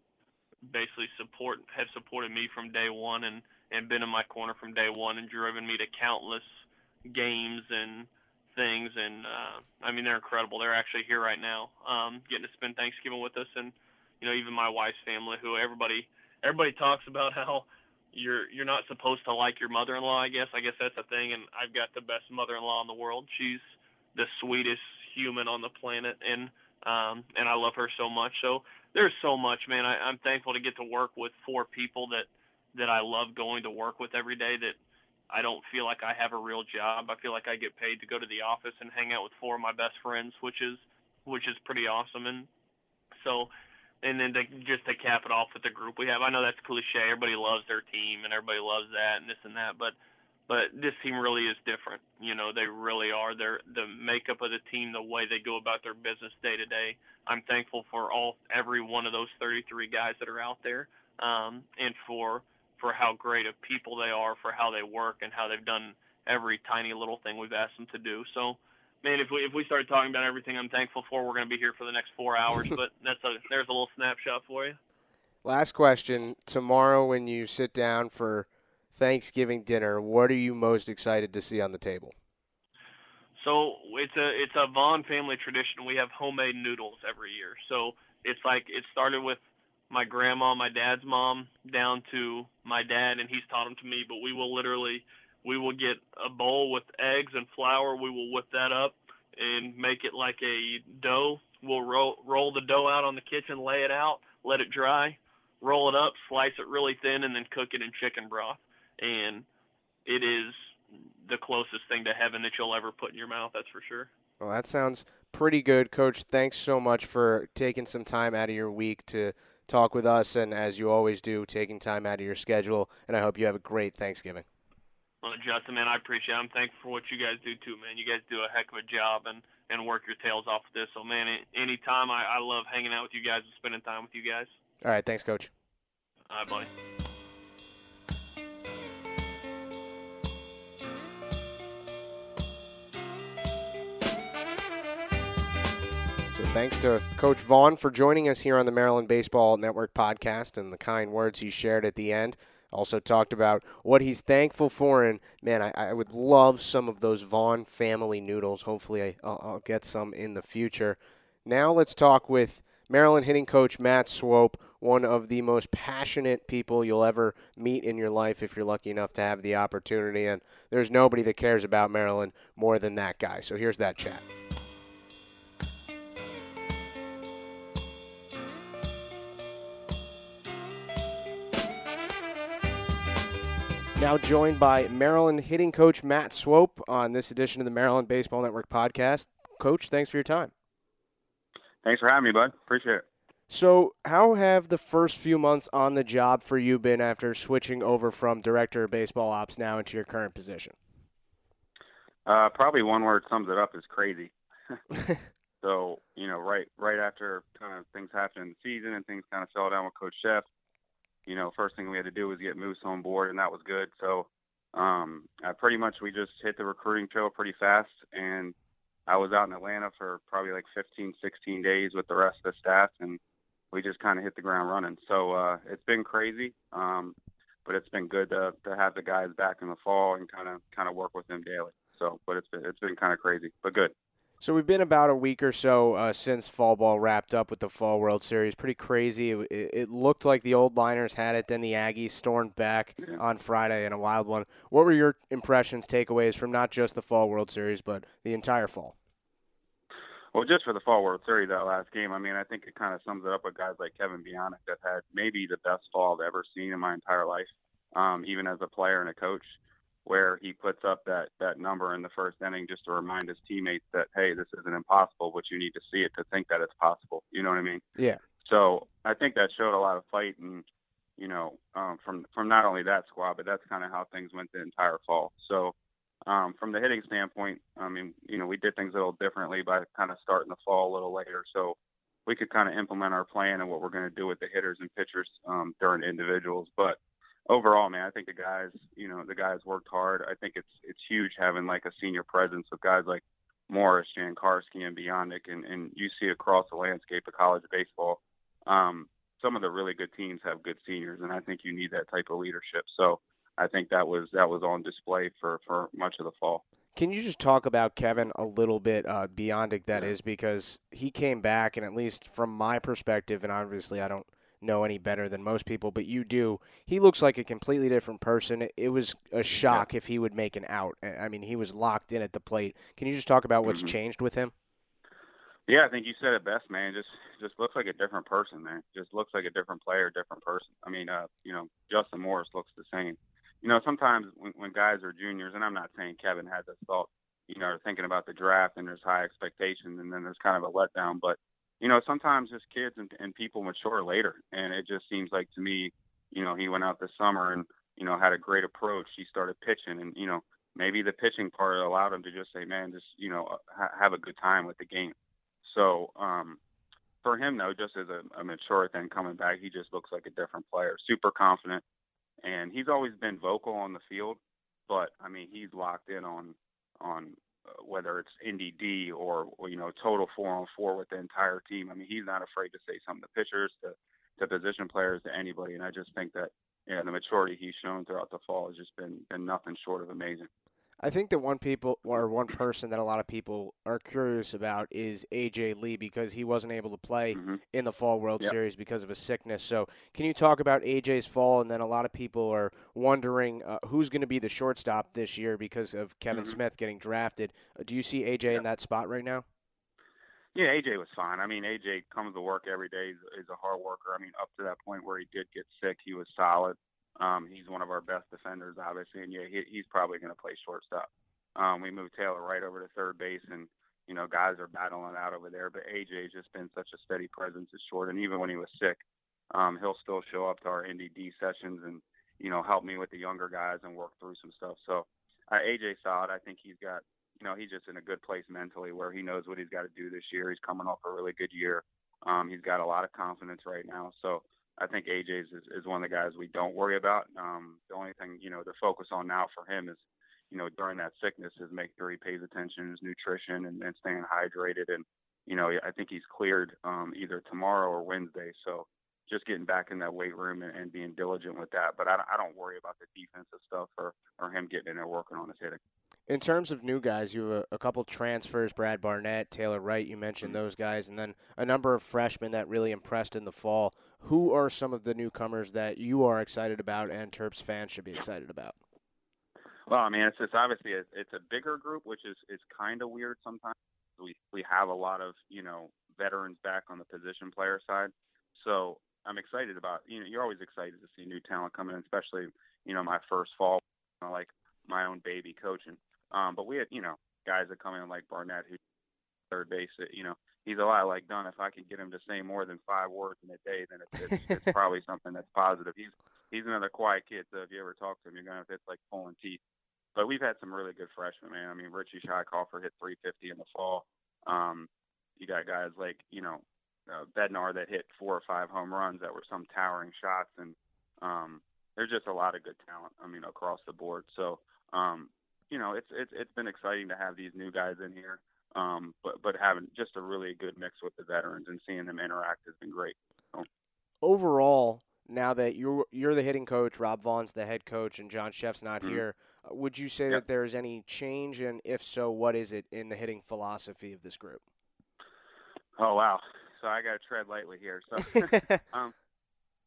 basically support have supported me from day one and and been in my corner from day one and driven me to countless games and things and uh I mean they're incredible. They're actually here right now, um, getting to spend Thanksgiving with us and you know, even my wife's family who everybody everybody talks about [laughs] how you're you're not supposed to like your mother in law, I guess. I guess that's a thing and I've got the best mother in law in the world. She's the sweetest human on the planet and um, and I love her so much. So there's so much, man. I, I'm thankful to get to work with four people that that I love going to work with every day. That I don't feel like I have a real job. I feel like I get paid to go to the office and hang out with four of my best friends, which is which is pretty awesome. And so, and then to, just to cap it off with the group we have, I know that's cliche. Everybody loves their team and everybody loves that and this and that, but but this team really is different. You know, they really are. They're the makeup of the team, the way they go about their business day to day. I'm thankful for all every one of those 33 guys that are out there, um, and for for how great of people they are, for how they work, and how they've done every tiny little thing we've asked them to do. So, man, if we if we start talking about everything I'm thankful for, we're going to be here for the next four hours. [laughs] but that's a there's a little snapshot for you. Last question: Tomorrow, when you sit down for Thanksgiving dinner, what are you most excited to see on the table? So it's a it's a Vaughn family tradition. We have homemade noodles every year. So it's like it started with my grandma, my dad's mom, down to my dad, and he's taught them to me. But we will literally we will get a bowl with eggs and flour. We will whip that up and make it like a dough. We'll roll roll the dough out on the kitchen, lay it out, let it dry, roll it up, slice it really thin, and then cook it in chicken broth and it is the closest thing to heaven that you'll ever put in your mouth. That's for sure. Well, that sounds pretty good, Coach. Thanks so much for taking some time out of your week to talk with us, and as you always do, taking time out of your schedule. And I hope you have a great Thanksgiving. Well, Justin, man, I appreciate. it. I'm thankful for what you guys do too, man. You guys do a heck of a job and and work your tails off with this. So, man, anytime I, I love hanging out with you guys and spending time with you guys. All right, thanks, Coach. All right, buddy. So thanks to Coach Vaughn for joining us here on the Maryland Baseball Network podcast and the kind words he shared at the end. Also talked about what he's thankful for, and man, I, I would love some of those Vaughn family noodles. Hopefully, I, will I'll get some in the future. Now let's talk with Maryland hitting coach Matt Swope, one of the most passionate people you'll ever meet in your life if you're lucky enough to have the opportunity. And there's nobody that cares about Maryland more than that guy. So here's that chat. Now joined by Maryland hitting coach Matt Swope on this edition of the Maryland Baseball Network podcast. Coach, thanks for your time. Thanks for having me, bud. Appreciate it. So, how have the first few months on the job for you been after switching over from director of baseball ops now into your current position? Uh, probably one word sums it up is crazy. [laughs] so, you know, right right after kind of things happened in the season and things kind of fell down with Coach Szefc, you know, first thing we had to do was get Moose on board, and that was good. So, um, I pretty much we just hit the recruiting trail pretty fast, and I was out in Atlanta for probably like 15, 16 days with the rest of the staff, and we just kind of hit the ground running. So uh, it's been crazy, um, but it's been good to to have the guys back in the fall and kind of kind of work with them daily. So, but it's been it's been kind of crazy, but good. So we've been about a week or so uh, since fall ball wrapped up with the Fall World Series. Pretty crazy. It, it, looked like the old liners had it, then the Aggies stormed back on Friday in a wild one. What were your impressions, takeaways from not just the Fall World Series, but the entire fall? Well, just for the Fall World Series, that last game, I mean, I think it kind of sums it up with guys like Kevin Biondic that had maybe the best fall I've ever seen in my entire life, um, even as a player and a coach where he puts up that that number in the first inning just to remind his teammates that hey, this isn't impossible, but you need to see it to think that it's possible. You know what I mean? Yeah. So I think that showed a lot of fight and you know um, from from not only that squad, but that's kind of how things went the entire fall. So um, from the hitting standpoint, I mean, you know, we did things a little differently by kind of starting the fall a little later, so we could kind of implement our plan and what we're going to do with the hitters and pitchers um, during individuals, but overall, man, I think the guys, you know, the guys worked hard. I think it's it's huge having like a senior presence with guys like Morris, Jancarski, and Biondic, and and you see across the landscape of college baseball. Um, some of the really good teams have good seniors, and I think you need that type of leadership. So I think that was that was on display for for much of the fall. Can you just talk about Kevin a little bit, uh, Biondic, that yeah. is, because he came back, and at least from my perspective, and obviously I don't know any better than most people, but you do. He looks like a completely different person. It was a shock yeah. if he would make an out. I mean, he was locked in at the plate. Can you just talk about what's mm-hmm. changed with him? Yeah, I think you said it best, man. Just just looks like a different person, man. Just looks like a different player, different person. I mean, uh, you know, Justin Morris looks the same. You know, sometimes when, when guys are juniors, and I'm not saying Kevin had this thought, you know, thinking about the draft and there's high expectations and then there's kind of a letdown, but you know, sometimes just kids and, and people mature later, and it just seems like to me, you know, he went out this summer and you know had a great approach. He started pitching, and you know, maybe the pitching part allowed him to just say, man, just you know, ha- have a good time with the game. So um, for him though, just as a, a mature thing coming back, he just looks like a different player. Super confident, and he's always been vocal on the field, but I mean, he's locked in on on whether it's NDD or, or you know total four on four with the entire team. I mean, he's not afraid to say something to pitchers, to to position players, to anybody, and I just think that yeah, the maturity he's shown throughout the fall has just been been nothing short of amazing. I think that one people or one person that a lot of people are curious about is AJ Lee because he wasn't able to play mm-hmm. in the Fall World yep. Series because of a sickness. So, can you talk about AJ's fall? And then a lot of people are wondering uh, who's going to be the shortstop this year because of Kevin mm-hmm. Smith getting drafted. Uh, do you see AJ yep. in that spot right now? Yeah, AJ was fine. I mean, AJ comes to work every day. He's, he's a hard worker. I mean, up to that point where he did get sick, he was solid. Um, he's one of our best defenders, obviously, and yeah, he, he's probably going to play shortstop. Um, we moved Taylor right over to third base, and you know guys are battling out over there. But AJ's just been such a steady presence at short, and even when he was sick, um, he'll still show up to our NDD sessions and you know help me with the younger guys and work through some stuff. So uh, AJ solid. I think he's got you know he's just in a good place mentally where he knows what he's got to do this year. He's coming off a really good year. Um, he's got a lot of confidence right now. So I think AJ's is, is one of the guys we don't worry about. Um, the only thing you know to focus on now for him is you know, during that sickness is making sure he pays attention to his nutrition and, and staying hydrated. And, you know, I think he's cleared um, either tomorrow or Wednesday. So just getting back in that weight room and, and being diligent with that. But I, I don't worry about the defensive stuff or, or him getting in there working on his hitting. In terms of new guys, you have a, a couple transfers, Brad Barnett, Taylor Wright, you mentioned mm-hmm. those guys, and then a number of freshmen that really impressed in the fall. Who are some of the newcomers that you are excited about and Terps fans should be excited about? Well, I mean, it's, it's obviously a, it's a bigger group, which is is kind of weird sometimes. We we have a lot of you know veterans back on the position player side, so I'm excited about you know you're always excited to see new talent coming in, especially you know my first fall, you know, like my own baby coaching. Um, but we had you know guys that come in like Barnett who third base. You know he's a lot like Dunn. If I can get him to say more than five words in a day, then it's, it's, it's [laughs] probably something that's positive. He's he's another quiet kid, so if you ever talk to him, you're gonna it's like pulling teeth. But we've had some really good freshmen, man. I mean, Richie Schiekofer hit 350 in the fall. Um, you got guys like, you know, uh, Bednar that hit four or five home runs that were some towering shots. And um, there's just a lot of good talent, I mean, across the board. So, um, you know, it's, it's, it's been exciting to have these new guys in here. Um, but, but having just a really good mix with the veterans and seeing them interact has been great. So. Overall, now that you're you're the hitting coach, Rob Vaughn's the head coach, and John Szefc's not mm-hmm. here, uh, would you say yep. that there is any change, and if so, what is it in the hitting philosophy of this group? Oh wow! So I got to tread lightly here. So, [laughs] um,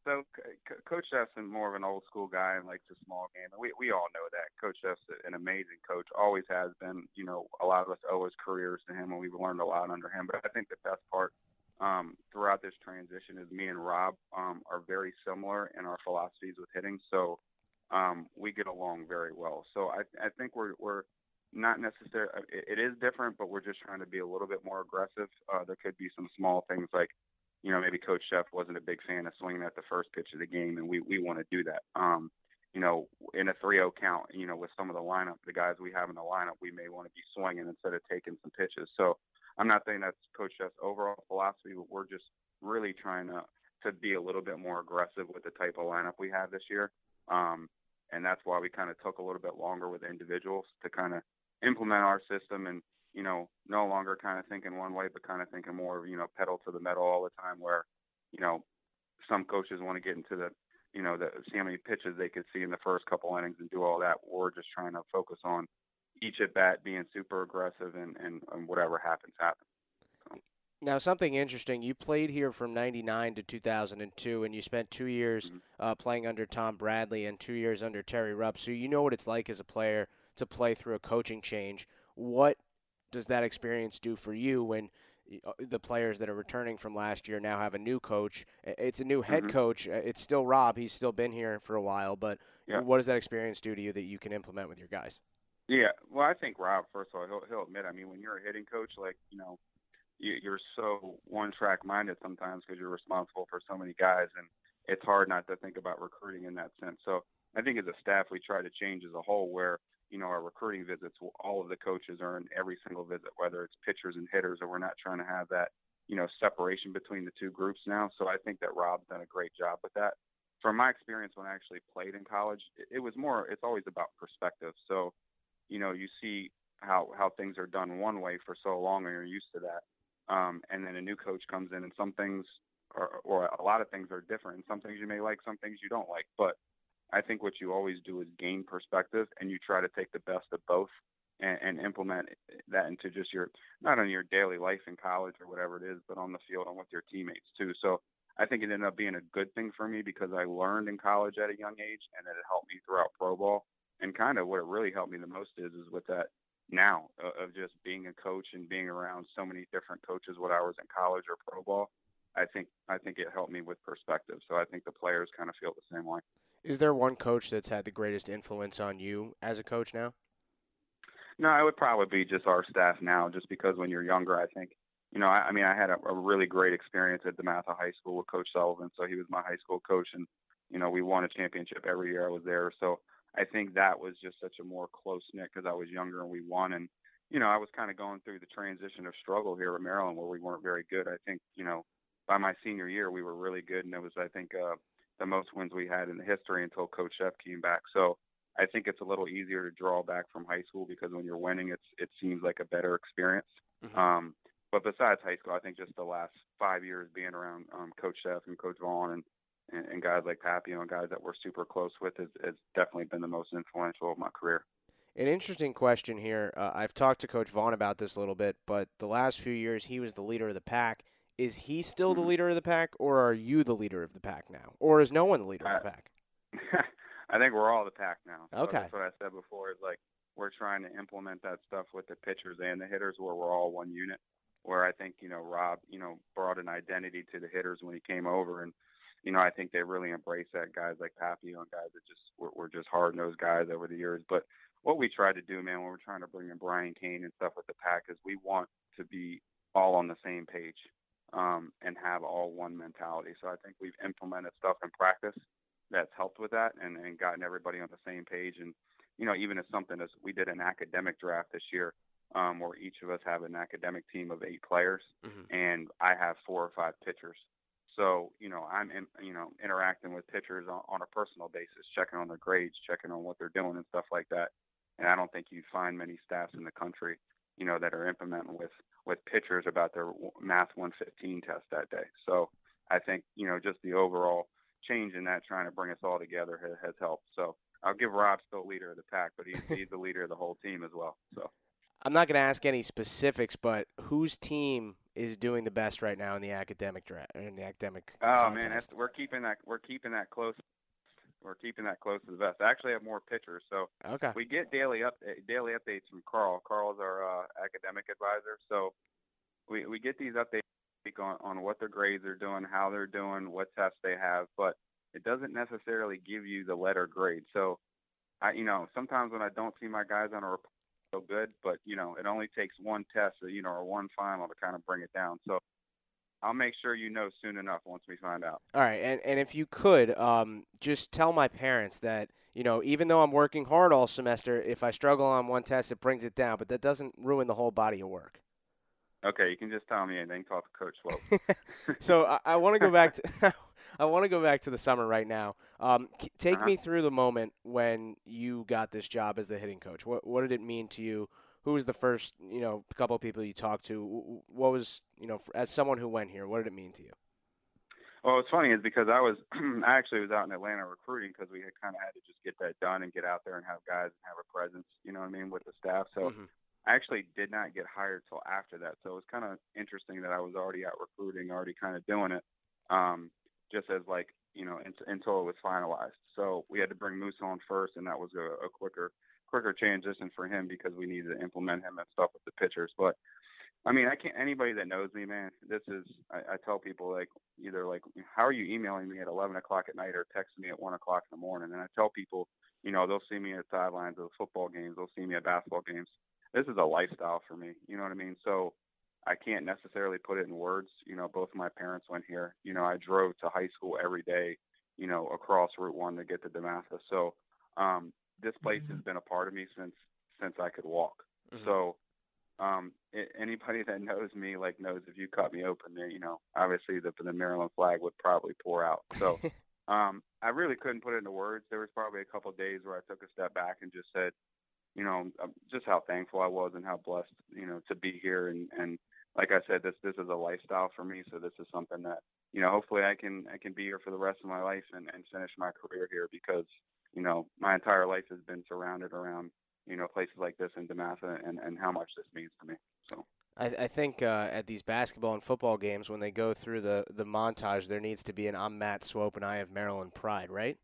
so C- Coach Szefc's more of an old school guy and likes a small game. We we all know that. Coach Szefc's an amazing coach, always has been. You know, a lot of us owe his careers to him, and we've learned a lot under him. But I think the best part um, throughout this transition is me and Rob um, are very similar in our philosophies with hitting. So um, we get along very well. So I, I think we're, we're not necessarily, it, it is different, but we're just trying to be a little bit more aggressive. Uh, there could be some small things like, you know, maybe Coach Szefc wasn't a big fan of swinging at the first pitch of the game, and we, we want to do that. Um, you know, in a 3 0 count, you know, with some of the lineup, the guys we have in the lineup, we may want to be swinging instead of taking some pitches. So I'm not saying that's Coach Szefc's overall philosophy, but we're just really trying to to be a little bit more aggressive with the type of lineup we have this year. Um, and that's why we kind of took a little bit longer with individuals to kind of implement our system and you know no longer kind of thinking one way, but kind of thinking more of, you know pedal to the metal all the time. Where you know some coaches want to get into the you know the see how many pitches they could see in the first couple innings and do all that. We're just trying to focus on each at bat being super aggressive and, and, and whatever happens happens. Now, something interesting. You played here from '99 to 2002, and you spent two years mm-hmm. uh, playing under Tom Bradley and two years under Terry Rupp. So you know what it's like as a player to play through a coaching change. What does that experience do for you when uh, the players that are returning from last year now have a new coach. It's a new head Mhm. coach. It's still Rob. He's still been here for a while, but Yeah. what does that experience do to you that you can implement with your guys? Yeah, well, I think Rob, first of all, he'll he'll admit. I mean, when you're a hitting coach, like you know, you, you're so one track minded sometimes because you're responsible for so many guys, and it's hard not to think about recruiting in that sense. So I think as a staff, we try to change as a whole, where you know our recruiting visits, all of the coaches are in every single visit, whether it's pitchers and hitters, or we're not trying to have that you know separation between the two groups now. So I think that Rob's done a great job with that. From my experience when I actually played in college, it, was more. It's always about perspective. So you know, you see how how things are done one way for so long, and you're used to that. Um, and then a new coach comes in, and some things, are, or a lot of things, are different. Some things you may like, some things you don't like. But I think what you always do is gain perspective, and you try to take the best of both and, and implement that into just your not on your daily life in college or whatever it is, but on the field and with your teammates too. So I think it ended up being a good thing for me because I learned in college at a young age, and it helped me throughout pro ball and kind of what it really helped me the most is is with that now uh, of just being a coach and being around so many different coaches when I was in college or pro ball. I think I think it helped me with perspective. So I think the players kind of feel the same way. Is there one coach that's had the greatest influence on you as a coach now? No, it would probably be just our staff now, just because when you're younger, I think, you know, I, I mean, I had a, a really great experience at DeMatha High School with Coach Sullivan. So he was my high school coach, and you know, we won a championship every year I was there. So I think that was just such a more close knit because I was younger and we won. And, you know, I was kind of going through the transition of struggle here at Maryland where we weren't very good. I think, you know, by my senior year, we were really good. And it was, I think, uh, the most wins we had in the history until Coach Szefc came back. So I think it's a little easier to draw back from high school because when you're winning, it's, it seems like a better experience. Mhm. Um, but besides high school, I think just the last five years being around um, Coach Szefc and Coach Vaughn and and, and guys like Papio and guys that we're super close with has, has definitely been the most influential of my career. An interesting question here. Uh, I've talked to Coach Vaughn about this a little bit, but the last few years he was the leader of the pack. Is he still the Mhm. leader of the pack, or are you the leader of the pack now, or is no one the leader of the pack? [laughs] I think we're all the pack now. So Okay. That's what I said before. Is like we're trying to implement that stuff with the pitchers and the hitters, where we're all one unit. Where I think you know Rob, you know, brought an identity to the hitters when he came over, and you know I think they really embrace that. Guys like Papio and guys that just were, were just hard nosed guys over the years. But what we tried to do, man, when we're trying to bring in Brian Kane and stuff with the pack, is we want to be all on the same page um, and have all one mentality. So I think we've implemented stuff in practice that's helped with that and, and gotten everybody on the same page. And, you know, even as something as we did an academic draft this year, um, where each of us have an academic team of eight players, Mhm. and I have four or five pitchers. So, you know, I'm, in, you know, interacting with pitchers on, on a personal basis, checking on their grades, checking on what they're doing and stuff like that. And I don't think you'd find many staffs in the country, you know, that are implementing with, with pitchers about their math 115 test that day. So I think, you know, just the overall change in that, trying to bring us all together has, has helped. So I'll give Rob still leader of the pack, but he's, he's the leader of the whole team as well. So. I'm not going to ask any specifics, but whose team is doing the best right now in the academic draft in the academic Oh contest? man, that's, we're keeping that we're keeping that close. We're keeping that close to the vest. I actually have more pitchers, so okay. we get daily up daily updates from Carl. Carl's our uh, academic advisor, so we we get these updates on on what their grades are doing, how they're doing, what tests they have, but it doesn't necessarily give you the letter grade. So I, you know, sometimes when I don't see my guys on a report so good, but you know, it only takes one test, or, you know, or one final to kind of bring it down. So I'll make sure you know soon enough once we find out. All right, and, and if you could, um, just tell my parents that you know, even though I'm working hard all semester, if I struggle on one test, it brings it down, but that doesn't ruin the whole body of work. Okay, you can just tell me anything. Talk to Coach Swope. [laughs] so I, I want to go back to [laughs] I want to go back to the summer right now. Um, take Uh-huh. me through the moment when you got this job as the hitting coach. What what did it mean to you? Who was the first you know couple of people you talked to? What was you know as someone who went here? What did it mean to you? Well, what's funny is because I was [clears throat] I actually was out in Atlanta recruiting because we had kind of had to just get that done and get out there and have guys and have a presence, you know what I mean, with the staff. So Mhm. I actually did not get hired till after that. So it was kind of interesting that I was already out recruiting, already kind of doing it, um, just as like you know in, until it was finalized. So we had to bring Moose on first, and that was a, a quicker quicker transition for him because we needed to implement him and stuff with the pitchers. But I mean, I can't. Anybody that knows me, man, this is. I, I tell people like either like, how are you emailing me at 11 o'clock at night or texting me at one o'clock in the morning? And I tell people, you know, they'll see me at sidelines of football games, they'll see me at basketball games. This is a lifestyle for me. You know what I mean? So I can't necessarily put it in words. You know, both my parents went here. You know, I drove to high school every day. You know, across Route One to get to DeMatha. So um, this place mm-hmm. has been a part of me since since I could walk. Mm-hmm. So um, anybody that knows me like knows if you cut me open, you know, obviously the the Maryland flag would probably pour out. So [laughs] um, I really couldn't put it into words. There was probably a couple of days where I took a step back and just said, you know, um, just how thankful I was and how blessed, you know, to be here. And and like I said, this this is a lifestyle for me. So this is something that you know, hopefully I can I can be here for the rest of my life and and finish my career here because you know my entire life has been surrounded around you know places like this in DeMatha and and how much this means to me. So. I, I think uh, at these basketball and football games, when they go through the, the montage, there needs to be an "I'm Matt Swope and I have Maryland pride," right?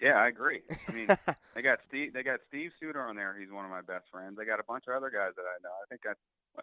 Yeah, I agree. I mean, [laughs] they got Steve. They got Steve Suter on there. He's one of my best friends. They got a bunch of other guys that I know. I think I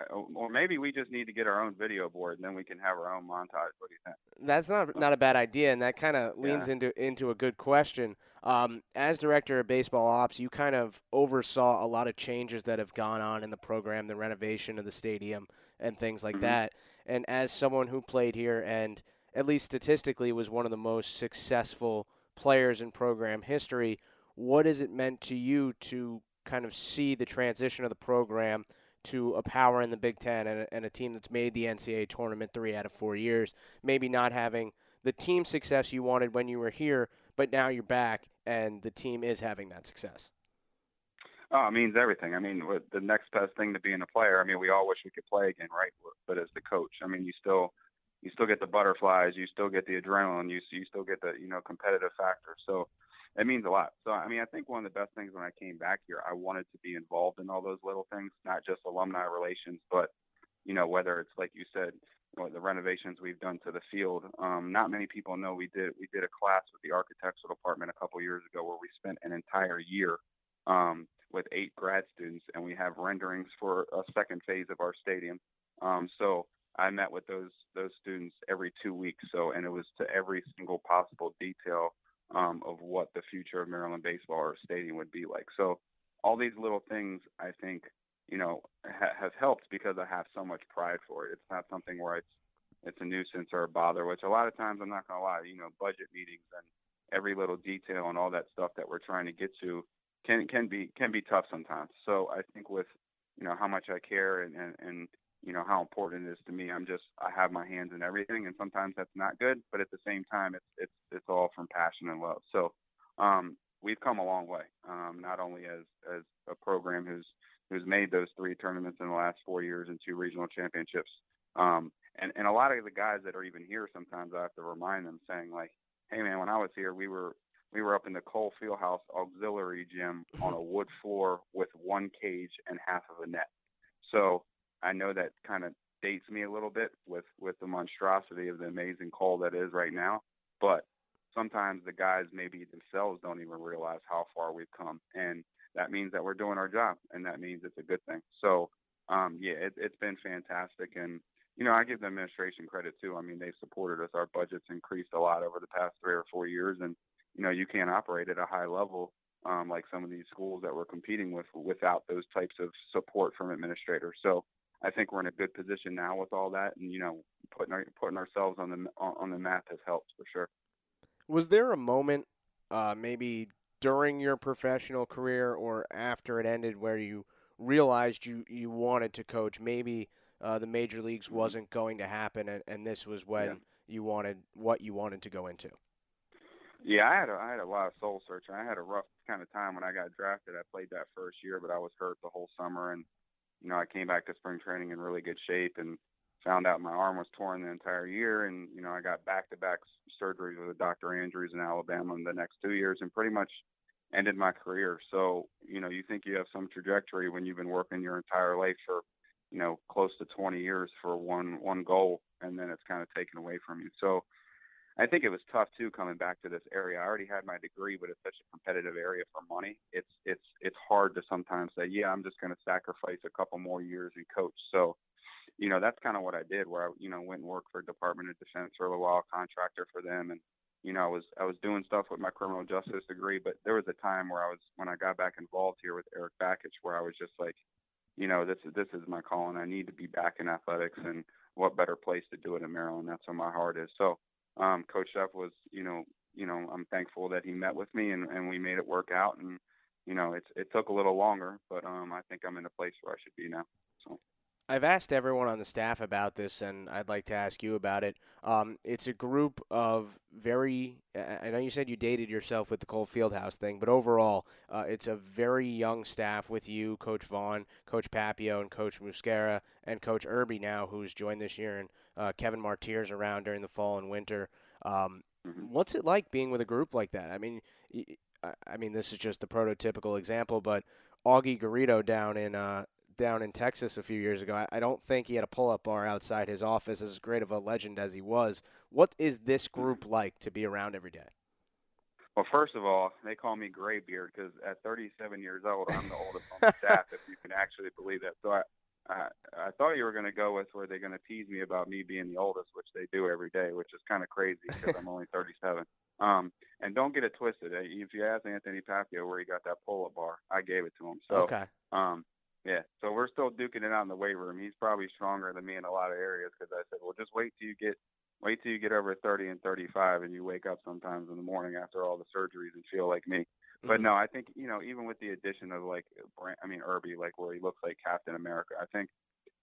or maybe we just need to get our own video board, and then we can have our own montage. What do you think? That's not not a bad idea, and that kind of leans yeah. into into a good question. Um, as director of baseball ops, you kind of oversaw a lot of changes that have gone on in the program, the renovation of the stadium, and things like mm-hmm. that. And as someone who played here, and at least statistically was one of the most successful players in program history, what has it meant to you to kind of see the transition of the program? To a power in the Big Ten and a, and a team that's made the NCAA tournament three out of four years. Maybe not having the team success you wanted when you were here, but now you're back and the team is having that success. Oh, it means everything. I mean, the next best thing to being a player. I mean, we all wish we could play again, right? But as the coach, I mean, you still you still get the butterflies, you still get the adrenaline, you you still get the you know competitive factor. So it means a lot. So, I mean, I think one of the best things when I came back here, I wanted to be involved in all those little things, not just alumni relations, but, you know, whether it's like you said, the renovations we've done to the field. Um, not many people know we did we did a class with the architectural department a couple years ago where we spent an entire year um, with eight grad students, and we have renderings for a second phase of our stadium. Um, so I met with those those students every two weeks. So, and it was to every single possible detail um, of what the future of Maryland baseball or stadium would be like. So all these little things, I think, you know, ha- have helped because I have so much pride for it. It's not something where it's it's a nuisance or a bother, which a lot of times I'm not gonna lie, you know, budget meetings and every little detail and all that stuff that we're trying to get to can can be can be tough sometimes. So I think with you know how much I care and and, and you know how important it is to me. I'm just I have my hands in everything, and sometimes that's not good, but at the same time, it's it's it's all from passion and love. So um, we've come a long way, um, not only as as a program who's who's made those three tournaments in the last four years and two regional championships. Um, and and a lot of the guys that are even here, sometimes I have to remind them, saying like, "Hey man, when I was here, we were we were up in the Cole Fieldhouse auxiliary gym on a wood floor with one cage and half of a net." So I know that kind of dates me a little bit with with the monstrosity of the amazing call that is right now. But sometimes the guys maybe themselves don't even realize how far we've come, and that means that we're doing our job, and that means it's a good thing. So, um, yeah, it, it's been fantastic, and you know I give the administration credit too. I mean, they've supported us. Our budget's increased a lot over the past three or four years, and you know you can't operate at a high level um, like some of these schools that we're competing with without those types of support from administrators. So I think we're in a good position now with all that, and you know, putting our, putting ourselves on the on the map has helped for sure. Was there a moment, uh, maybe during your professional career or after it ended, where you realized you you wanted to coach? Maybe uh, the major leagues mm-hmm. wasn't going to happen, and, and this was when yeah. you wanted what you wanted to go into. Yeah, I had a, I had a lot of soul searching. I had a rough kind of time when I got drafted. I played that first year, but I was hurt the whole summer, and you know, I came back to spring training in really good shape and found out my arm was torn the entire year. And, you know, I got back to back surgeries with Dr. Andrews in Alabama in the next two years and pretty much ended my career. So, you know, you think you have some trajectory when you've been working your entire life for, you know, close to 20 years for one, one goal and then it's kind of taken away from you. So, I think it was tough too coming back to this area. I already had my degree, but it's such a competitive area for money. It's it's it's hard to sometimes say, yeah, I'm just going to sacrifice a couple more years and coach. So you know, that's kind of what I did, where I, you know, went and worked for Department of Defense for a little while, contractor for them, and you know, I was I was doing stuff with my criminal justice degree. But there was a time where I was when I got back involved here with Erik Bakich, where I was just like, you know, this is this is my calling. I need to be back in athletics, and what better place to do it in Maryland? That's where my heart is. So, um, Coach Szefc was, you know, you know, I'm thankful that he met with me and, and we made it work out. And you know, it's it took a little longer, but um, I think I'm in a place where I should be now. So. I've asked everyone on the staff about this, and I'd like to ask you about it. Um, it's a group of very. I know you said you dated yourself with the Cole Fieldhouse thing, but overall, uh, it's a very young staff with you, Coach Vaughn, Coach Papio, and Coach Muscara, and Coach Irby now, who's joined this year, and uh, Kevin Martir's around during the fall and winter. Um, mm-hmm. What's it like being with a group like that? I mean, I mean, this is just the prototypical example, but Augie Garrido down in uh, down in Texas a few years ago. I, I don't think he had a pull up bar outside his office, as great of a legend as he was. What is this group like to be around every day? Well, first of all, they call me Graybeard because at 37 years old, I'm the oldest on the [laughs] staff, if you can actually believe that. So I, I, I thought you were going to go with where they're going to tease me about me being the oldest, which they do every day, which is kind of crazy because I'm only 37. Um, and don't get it twisted. If you ask Anthony Papio where he got that pull-up bar, I gave it to him. So, okay. um, yeah, so we're still duking it out in the weight room. He's probably stronger than me in a lot of areas because I said, well, just wait till you get wait till you get over 30 and 35 and you wake up sometimes in the morning after all the surgeries and feel like me. Mm-hmm. But no, I think you know even with the addition of like I mean Irby, like where he looks like Captain America. I think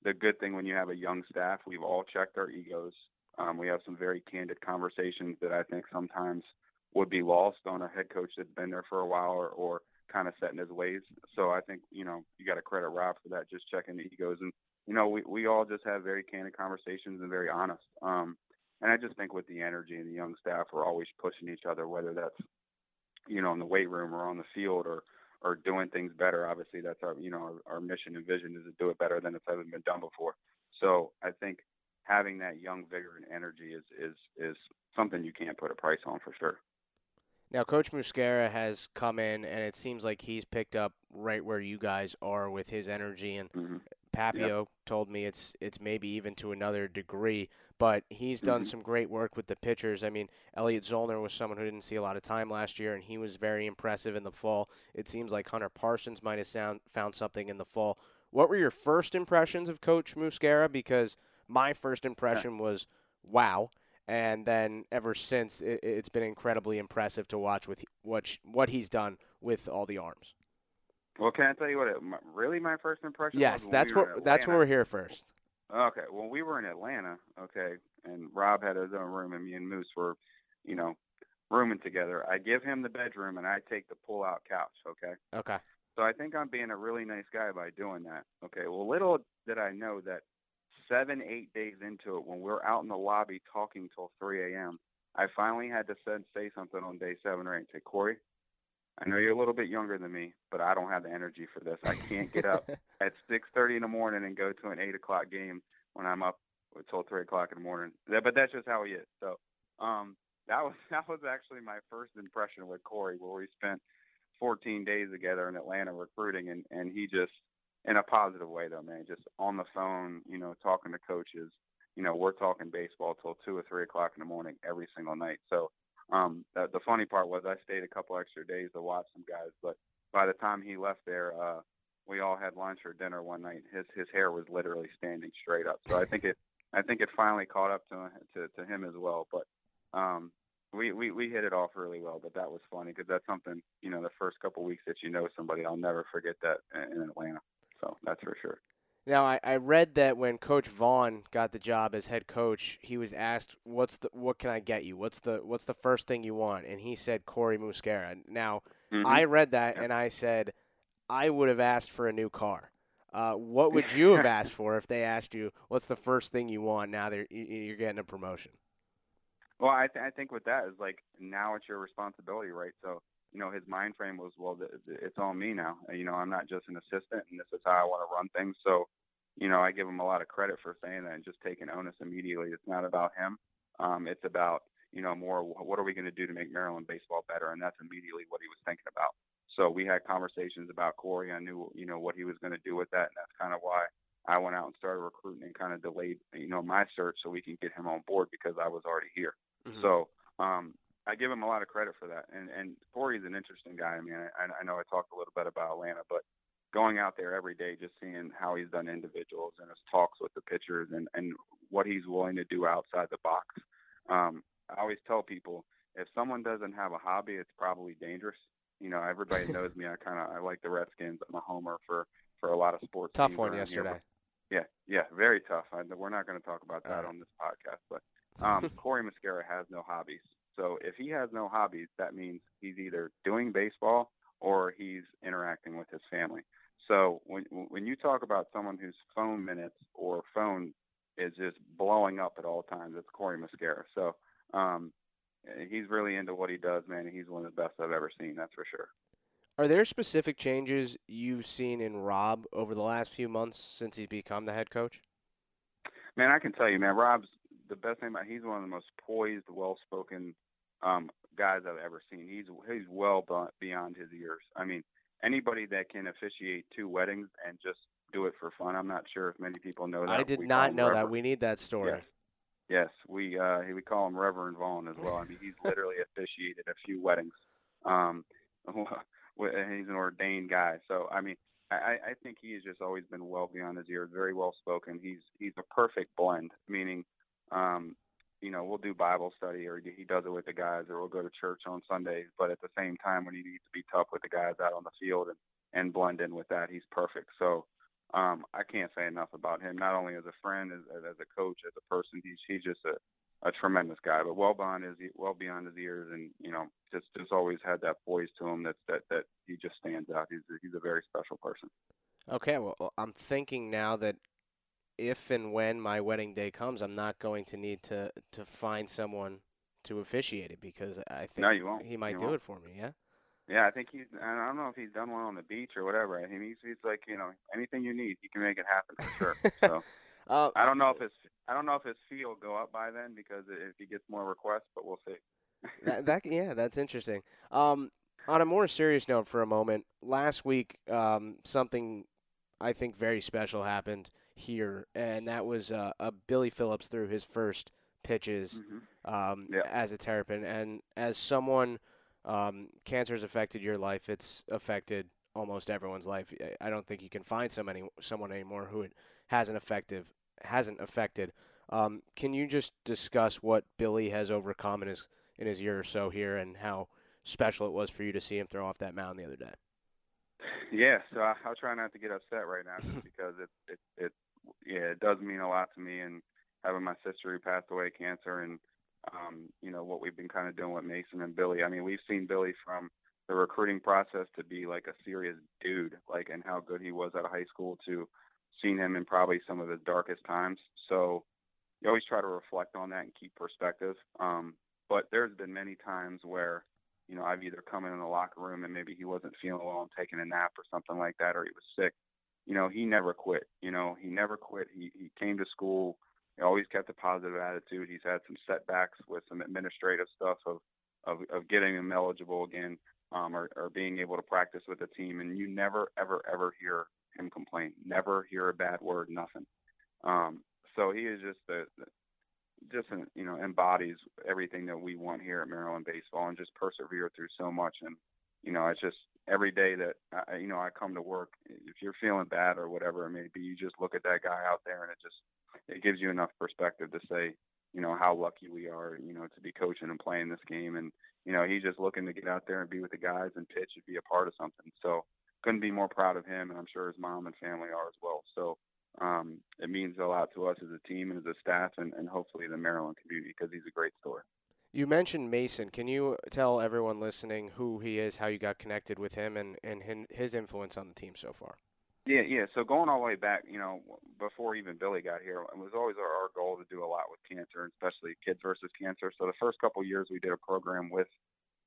the good thing when you have a young staff, we've all checked our egos. Um, we have some very candid conversations that I think sometimes would be lost on a head coach that's been there for a while or, or kind of set in his ways. So I think you know you got to credit Rob for that, just checking the egos, and you know we we all just have very candid conversations and very honest. Um, and I just think with the energy and the young staff, we're always pushing each other, whether that's you know in the weight room or on the field or or doing things better. Obviously, that's our you know our, our mission and vision is to do it better than it's ever been done before. So I think having that young vigor and energy is is is something you can't put a price on for sure. Now, Coach Muscara has come in, and it seems like he's picked up right where you guys are with his energy. And mm-hmm. Papio yep. told me it's it's maybe even to another degree, but he's done mm-hmm. some great work with the pitchers. I mean, Elliot Zoellner was someone who didn't see a lot of time last year, and he was very impressive in the fall. It seems like Hunter Parsons might have sound, found something in the fall. What were your first impressions of Coach Muscara? Because my first impression was wow and then ever since it, has been incredibly impressive to watch with what what he's done with all the arms. Well, can I tell you what? It, really, my first impression. Yes, that's we what that's where we're here first. Okay, when we were in Atlanta, okay, and Rob had his own room, and me and Moose were, you know, rooming together. I give him the bedroom, and I take the pull-out couch. Okay. Okay. So I think I'm being a really nice guy by doing that. Okay. Well, little did I know that seven, eight days into it, when we are out in the lobby talking till 3 a.m., I finally had to send, say something on day seven or eight. Say, Corey, I know you're a little bit younger than me, but I don't have the energy for this. I can't get up [laughs] at 6:30 in the morning and go to an eight o'clock game when I'm up until three o'clock in the morning. But that's just how he is. So um, that was [laughs] that was actually my first impression with Corey, where we spent 14 days together in Atlanta recruiting, and and he just in a positive way though, man. Just on the phone, you know, talking to coaches. You know, we're talking baseball till two or three o'clock in the morning every single night. So um, the, the funny part was I stayed a couple extra days to watch some guys, but by the time he left there, uh, we all had lunch or dinner one night. His his hair was literally standing straight up. So I think it I think it finally caught up to to, to him as well. But um, we, we we hit it off really well. But that was funny because that's something you know the first couple weeks that you know somebody, I'll never forget that in Atlanta. So that's for sure. Now I, I read that when Coach Vaughn got the job as head coach, he was asked, "What's the what can I get you? What's the what's the first thing you want?" And he said Corey Muscara. Now mm-hmm. I read that yep. and I said I would have asked for a new car. Uh, what would [laughs] you have asked for if they asked you, "What's the first thing you want?" Now that you're getting a promotion. Well, I, th- I think with that is like now it's your responsibility, right? So you know, his mind frame was, well, it's on me now. You know, I'm not just an assistant, and this is how I want to run things. So, you know, I give him a lot of credit for saying that and just taking onus immediately. It's not about him. Um, it's about, you know, more what are we going to do to make Maryland baseball better, and that's immediately what he was thinking about. So we had conversations about Corey. I knew, you know, what he was going to do with that, and that's kind of why, I went out and started recruiting and kind of delayed, you know, my search so we can get him on board because I was already here. Mm-hmm. So um, I give him a lot of credit for that. And and Corey's an interesting guy. I mean, I, I know I talked a little bit about Atlanta, but going out there every day, just seeing how he's done individuals and his talks with the pitchers and and what he's willing to do outside the box. Um, I always tell people if someone doesn't have a hobby, it's probably dangerous. You know, everybody knows me. I kind of I like the Redskins. I'm a homer for for a lot of sports. Tough one yesterday. Here. Yeah, yeah, very tough. I, we're not going to talk about that right. on this podcast, but um, [laughs] Corey Muscara has no hobbies. So if he has no hobbies, that means he's either doing baseball or he's interacting with his family. So when when you talk about someone whose phone minutes or phone is just blowing up at all times, it's Corey Muscara. So um, he's really into what he does, man. He's one of the best I've ever seen. That's for sure. Are there specific changes you've seen in Rob over the last few months since he's become the head coach? Man, I can tell you, man. Rob's the best thing about. He's one of the most poised, well-spoken um, guys I've ever seen. He's he's well beyond his years. I mean, anybody that can officiate two weddings and just do it for fun. I'm not sure if many people know that. I did we not know Reverend. that. We need that story. Yes. Yes, we uh, we call him Reverend Vaughn as well. I mean, he's literally [laughs] officiated a few weddings. Um, [laughs] he's an ordained guy, so I mean, I, I think he has just always been well beyond his years. Very well spoken. He's he's a perfect blend, meaning, um, you know, we'll do Bible study or he does it with the guys, or we'll go to church on Sundays. But at the same time, when he needs to be tough with the guys out on the field and and blend in with that, he's perfect. So um, I can't say enough about him. Not only as a friend, as, as a coach, as a person, he's he's just a, a tremendous guy. But well beyond his well beyond his years, and you know, just just always had that poise to him that that that he just stands out. He's a, he's a very special person. Okay, well, I'm thinking now that if and when my wedding day comes, I'm not going to need to to find someone to officiate it because I think no, he might you do won't. it for me. Yeah. Yeah, I think he's. I don't know if he's done one on the beach or whatever. I mean, he's he's like you know anything you need, he can make it happen for sure. [laughs] So uh, I don't know if his I don't know if his fee will go up by then because if he gets more requests, but we'll see. that, that yeah, that's interesting. Um, on a more serious note, for a moment, last week um, something I think very special happened here, and that was uh, a Billy Phillips threw his first pitches mm-hmm. um, yeah. as a Terrapin, and as someone um, cancer has affected your life. It's affected almost everyone's life. I don't think you can find so many, someone anymore who it hasn't effective hasn't affected. Um, can you just discuss what Billy has overcome in his in his year or so here, and how special it was for you to see him throw off that mound the other day? Yeah, so I, will try not to get upset right now, just because it, it it yeah it does mean a lot to me, and having my sister who passed away cancer, and um, you know, what we've been kind of doing with Mason and Billy. I mean, we've seen Billy from the recruiting process to be like a serious dude, like, and how good he was at high school to seeing him in probably some of his darkest times. So you always try to reflect on that and keep perspective. Um, but there's been many times where, you know, I've either come in, in the locker room and maybe he wasn't feeling well and taking a nap or something like that, or he was sick. You know, he never quit. You know, he never quit. He he came to school he always kept a positive attitude. He's had some setbacks with some administrative stuff of of, of getting him eligible again, um, or, or being able to practice with the team. And you never, ever, ever hear him complain. Never hear a bad word. Nothing. Um, so he is just the, the just you know embodies everything that we want here at Maryland baseball, and just persevere through so much. And you know, it's just every day that I, you know I come to work. If you're feeling bad or whatever it may be, you just look at that guy out there, and it just it gives you enough perspective to say, you know, how lucky we are, you know, to be coaching and playing this game. And, you know, he's just looking to get out there and be with the guys and pitch and be a part of something. So couldn't be more proud of him. And I'm sure his mom and family are as well. So um, it means a lot to us as a team and as a staff and, and hopefully the Maryland community because he's a great story. You mentioned Mason. Can you tell everyone listening who he is, how you got connected with him, and, and his influence on the team so far? Yeah, yeah. So going all the way back, you know, before even Billy got here, it was always our, our goal to do a lot with cancer, especially kids versus cancer. So the first couple years, we did a program with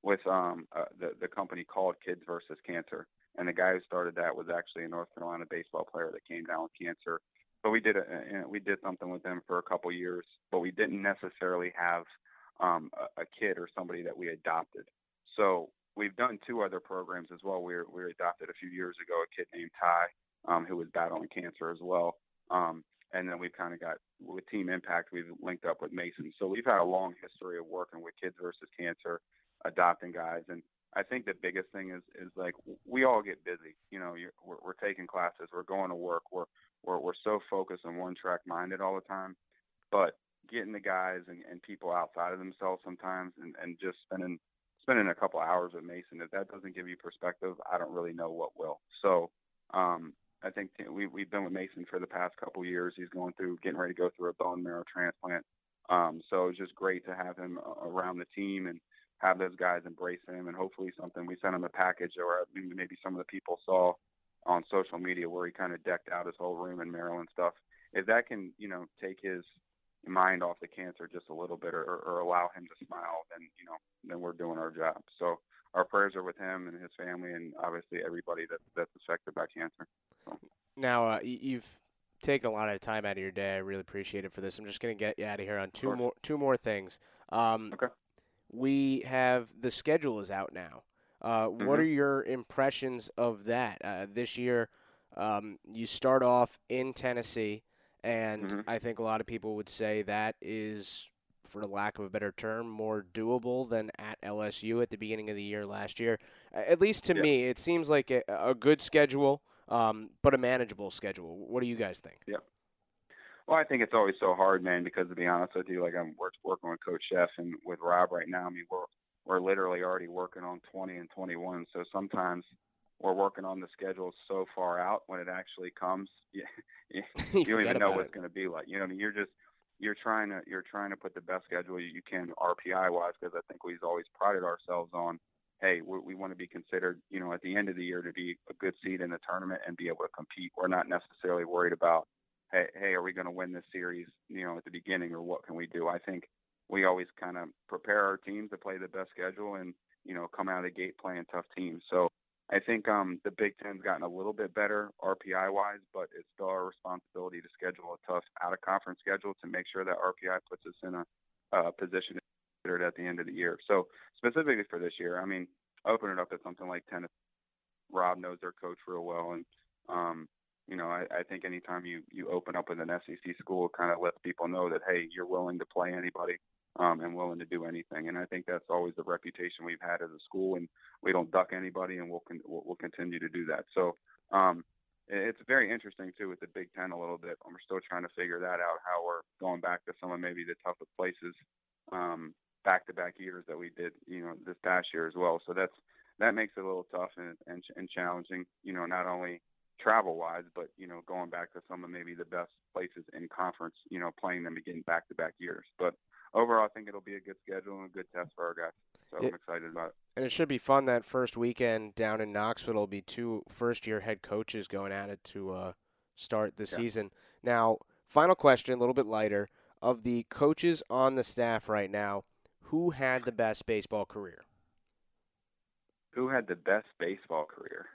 with um uh, the the company called Kids versus Cancer, and the guy who started that was actually a North Carolina baseball player that came down with cancer. So we did a, we did something with them for a couple years, but we didn't necessarily have um, a, a kid or somebody that we adopted. So we've done two other programs as well. We were, we were adopted a few years ago a kid named Ty um, who was battling cancer as well. Um, and then we've kind of got with Team Impact, we've linked up with Mason. So we've had a long history of working with Kids versus Cancer, adopting guys, and I think the biggest thing is is like we all get busy. You know, we're, we're taking classes, we're going to work, we're we're we're so focused and one track minded all the time, but getting the guys and, and people outside of themselves sometimes, and and just spending spending a couple hours with Mason, if that doesn't give you perspective, I don't really know what will. So. Um, I think we we've been with Mason for the past couple years. He's going through, getting ready to go through a bone marrow transplant. Um, so it's just great to have him around the team and have those guys embrace him. And hopefully, something we sent him a package, or maybe some of the people saw on social media where he kind of decked out his whole room in Maryland stuff. If that can, you know, take his mind off the cancer just a little bit, or, or allow him to smile, then you know, then we're doing our job. So our prayers are with him and his family, and obviously everybody that that's affected by cancer. So. Now uh, you've taken a lot of time out of your day. I really appreciate it for this. I'm just going to get you out of here on two more two more things. Um, okay. We have the schedule is out now. Uh, mm-hmm. What are your impressions of that uh, this year? Um, you start off in Tennessee, and mm-hmm. I think a lot of people would say that is for lack of a better term, more doable than at LSU at the beginning of the year last year. At least to yeah. me, it seems like a, a good schedule, um, but a manageable schedule. What do you guys think? Yeah. Well, I think it's always so hard, man, because to be honest with you, like I'm working with Coach Szefc and with Rob right now. I mean, we're we're literally already working on 20 and 21. So sometimes we're working on the schedule so far out when it actually comes, [laughs] you, [laughs] you, you don't even know what it's going to be like. You know, I mean, you're just you're trying to you're trying to put the best schedule you can RPI wise because I think we've always prided ourselves on hey we, we want to be considered you know at the end of the year to be a good seed in the tournament and be able to compete. We're not necessarily worried about hey hey are we going to win this series you know at the beginning or what can we do? I think we always kind of prepare our teams to play the best schedule and you know come out of the gate playing tough teams. So I think um, the Big Ten's gotten a little bit better RPI wise, but it's still our responsibility to schedule a tough out of conference schedule to make sure that RPI puts us in a uh, position to consider it at the end of the year. So specifically for this year, I mean, open it up at something like Tennessee. Rob knows their coach real well, and um, you know, I, I think anytime you you open up with an SEC school, it kind of lets people know that hey, you're willing to play anybody um, and willing to do anything. And I think that's always the reputation we've had as a school, and we don't duck anybody, and we'll con- we'll, continue to do that. So um, it's very interesting too with the Big Ten a little bit. And we're still trying to figure that out, how we're going back to some of maybe the toughest places um, back-to-back years that we did, you know, this past year as well. So that's that makes it a little tough and, and, and challenging. You know, not only travel wise, but you know, going back to some of maybe the best places in conference, you know, playing them again back to back years. But overall, I think it'll be a good schedule and a good test for our guys. So I'm excited about it. And it should be fun that first weekend down in Knoxville. It'll be two first year head coaches going at it to uh, start the yeah. season. Now, final question, a little bit lighter. Of the coaches on the staff right now, who had the best baseball career? Who had the best baseball career?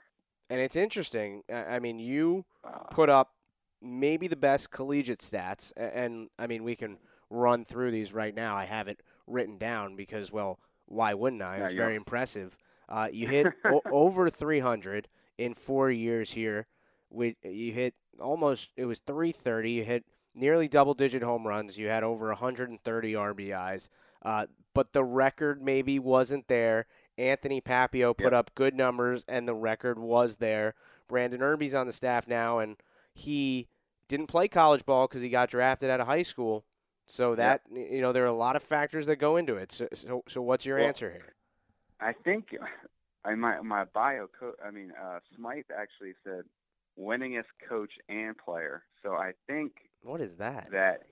And it's interesting. I mean, you uh, put up maybe the best collegiate stats, and I mean, we can run through these right now. I have it written down because, well, why wouldn't I? It was very impressive. Uh, you hit [laughs] o- over 300 in four years here. We, you hit almost, it was 330. You hit nearly double digit home runs. You had over 130 RBIs. Uh, but the record maybe wasn't there. Anthony Papio put yep. up good numbers, and the record was there. Brandon Irby's on the staff now, and he didn't play college ball because he got drafted out of high school. So that you know, there are a lot of factors that go into it. So, so, so what's your well, answer here? I think I my my bio co- I mean, uh, Smythe actually said winningest coach and player. So I think what is that? That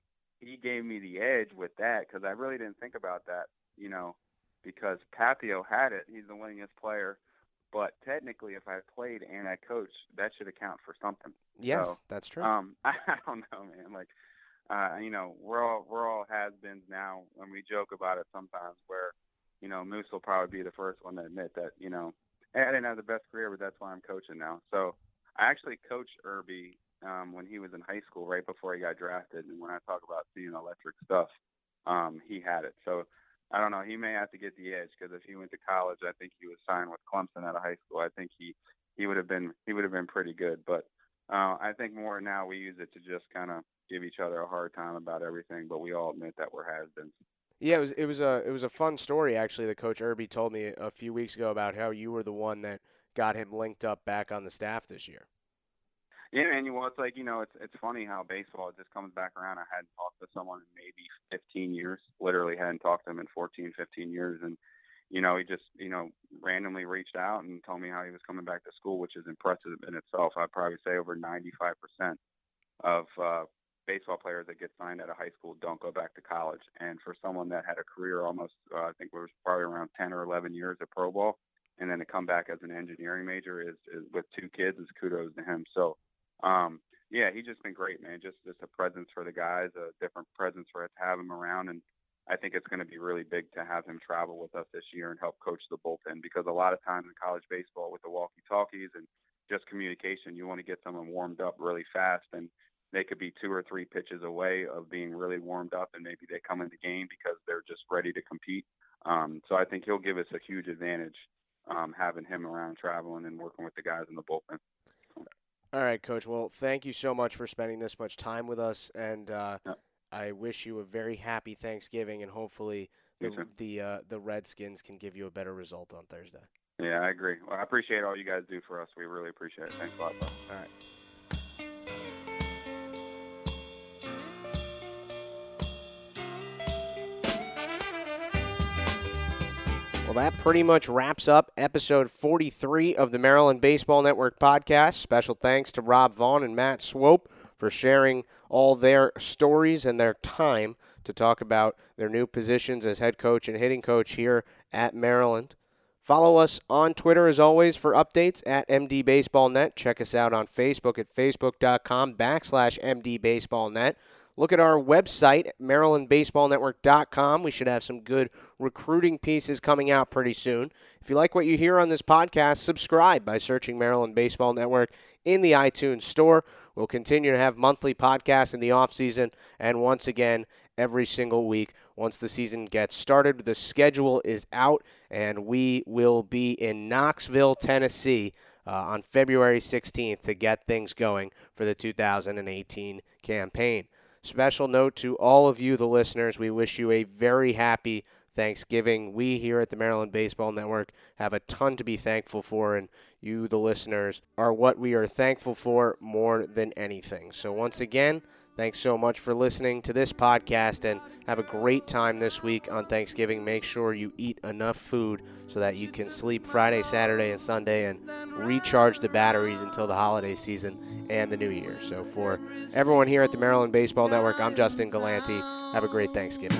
he gave me the edge with that because I really didn't think about that. You know, because Papio had it. He's the winningest player. But technically, if I played and I coached, that should account for something. Yes, so, that's true. Um, [laughs] I don't know, man. Like uh, you know, we're all we're all has-beens now, and we joke about it sometimes. Where, you know, Moose will probably be the first one to admit that, you know, I didn't have the best career, but that's why I'm coaching now. So I actually coached Irby um, when he was in high school, right before he got drafted. And when I talk about seeing electric stuff, um, he had it. So I don't know. He may have to get the edge because if he went to college, I think he was signed with Clemson out of high school. I think he he would have been he would have been pretty good. But uh, I think more now we use it to just kind of give each other a hard time about everything, but we all admit that we're has-beens. Yeah, it was it was a it was a fun story actually. The coach Irby told me a few weeks ago about how you were the one that got him linked up back on the staff this year. Yeah, and well, it's like you know, it's it's funny how baseball just comes back around. I hadn't talked to someone in maybe 15 years. Literally hadn't talked to him in 14, 15 years, and you know, he just you know randomly reached out and told me how he was coming back to school, which is impressive in itself. I'd probably say over 95% of uh, baseball players that get signed out of high school don't go back to college. And for someone that had a career almost, uh, I think it was probably around 10 or 11 years of pro ball, and then to come back as an engineering major is, is with two kids is kudos to him. So um, yeah, he's just been great, man. Just just a presence for the guys, a different presence for us to have him around, and I think it's going to be really big to have him travel with us this year and help coach the bullpen because a lot of times in college baseball with the walkie-talkies and just communication, you want to get someone warmed up really fast, and they could be two or three pitches away of being really warmed up, and maybe they come in the game because they're just ready to compete. Um, so I think he'll give us a huge advantage um, having him around traveling and working with the guys in the bullpen. All right, Coach. Well, thank you so much for spending this much time with us, and uh, Yep. I wish you a very happy Thanksgiving, and hopefully the the uh, the Redskins can give you a better result on Thursday. Yeah, I agree. Well, I appreciate all you guys do for us. We really appreciate it. Thanks a lot, bro. All right. Well, that pretty much wraps up episode 43 of the Maryland Baseball Network podcast. Special thanks to Rob Vaughn and Matt Swope for sharing all their stories and their time to talk about their new positions as head coach and hitting coach here at Maryland. Follow us on Twitter as always for updates at MDBaseballNet. Check us out on Facebook at facebook.com backslash MDBaseballNet. Look at our website, MarylandBaseballNetwork.com. We should have some good recruiting pieces coming out pretty soon. If you like what you hear on this podcast, subscribe by searching Maryland Baseball Network in the iTunes Store. We'll continue to have monthly podcasts in the off season, and once again, every single week once the season gets started. The schedule is out, and we will be in Knoxville, Tennessee. Uh, on February 16th to get things going for the 2018 campaign. Special note to all of you, the listeners, we wish you a very happy Thanksgiving. We here at the Maryland Baseball Network have a ton to be thankful for, and you, the listeners, are what we are thankful for more than anything. So, once again, thanks so much for listening to this podcast and have a great time this week on Thanksgiving. Make sure you eat enough food so that you can sleep Friday, Saturday, and Sunday and recharge the batteries until the holiday season and the new year. So, for everyone here at the Maryland Baseball Network, I'm Justin Galanti. Have a great Thanksgiving.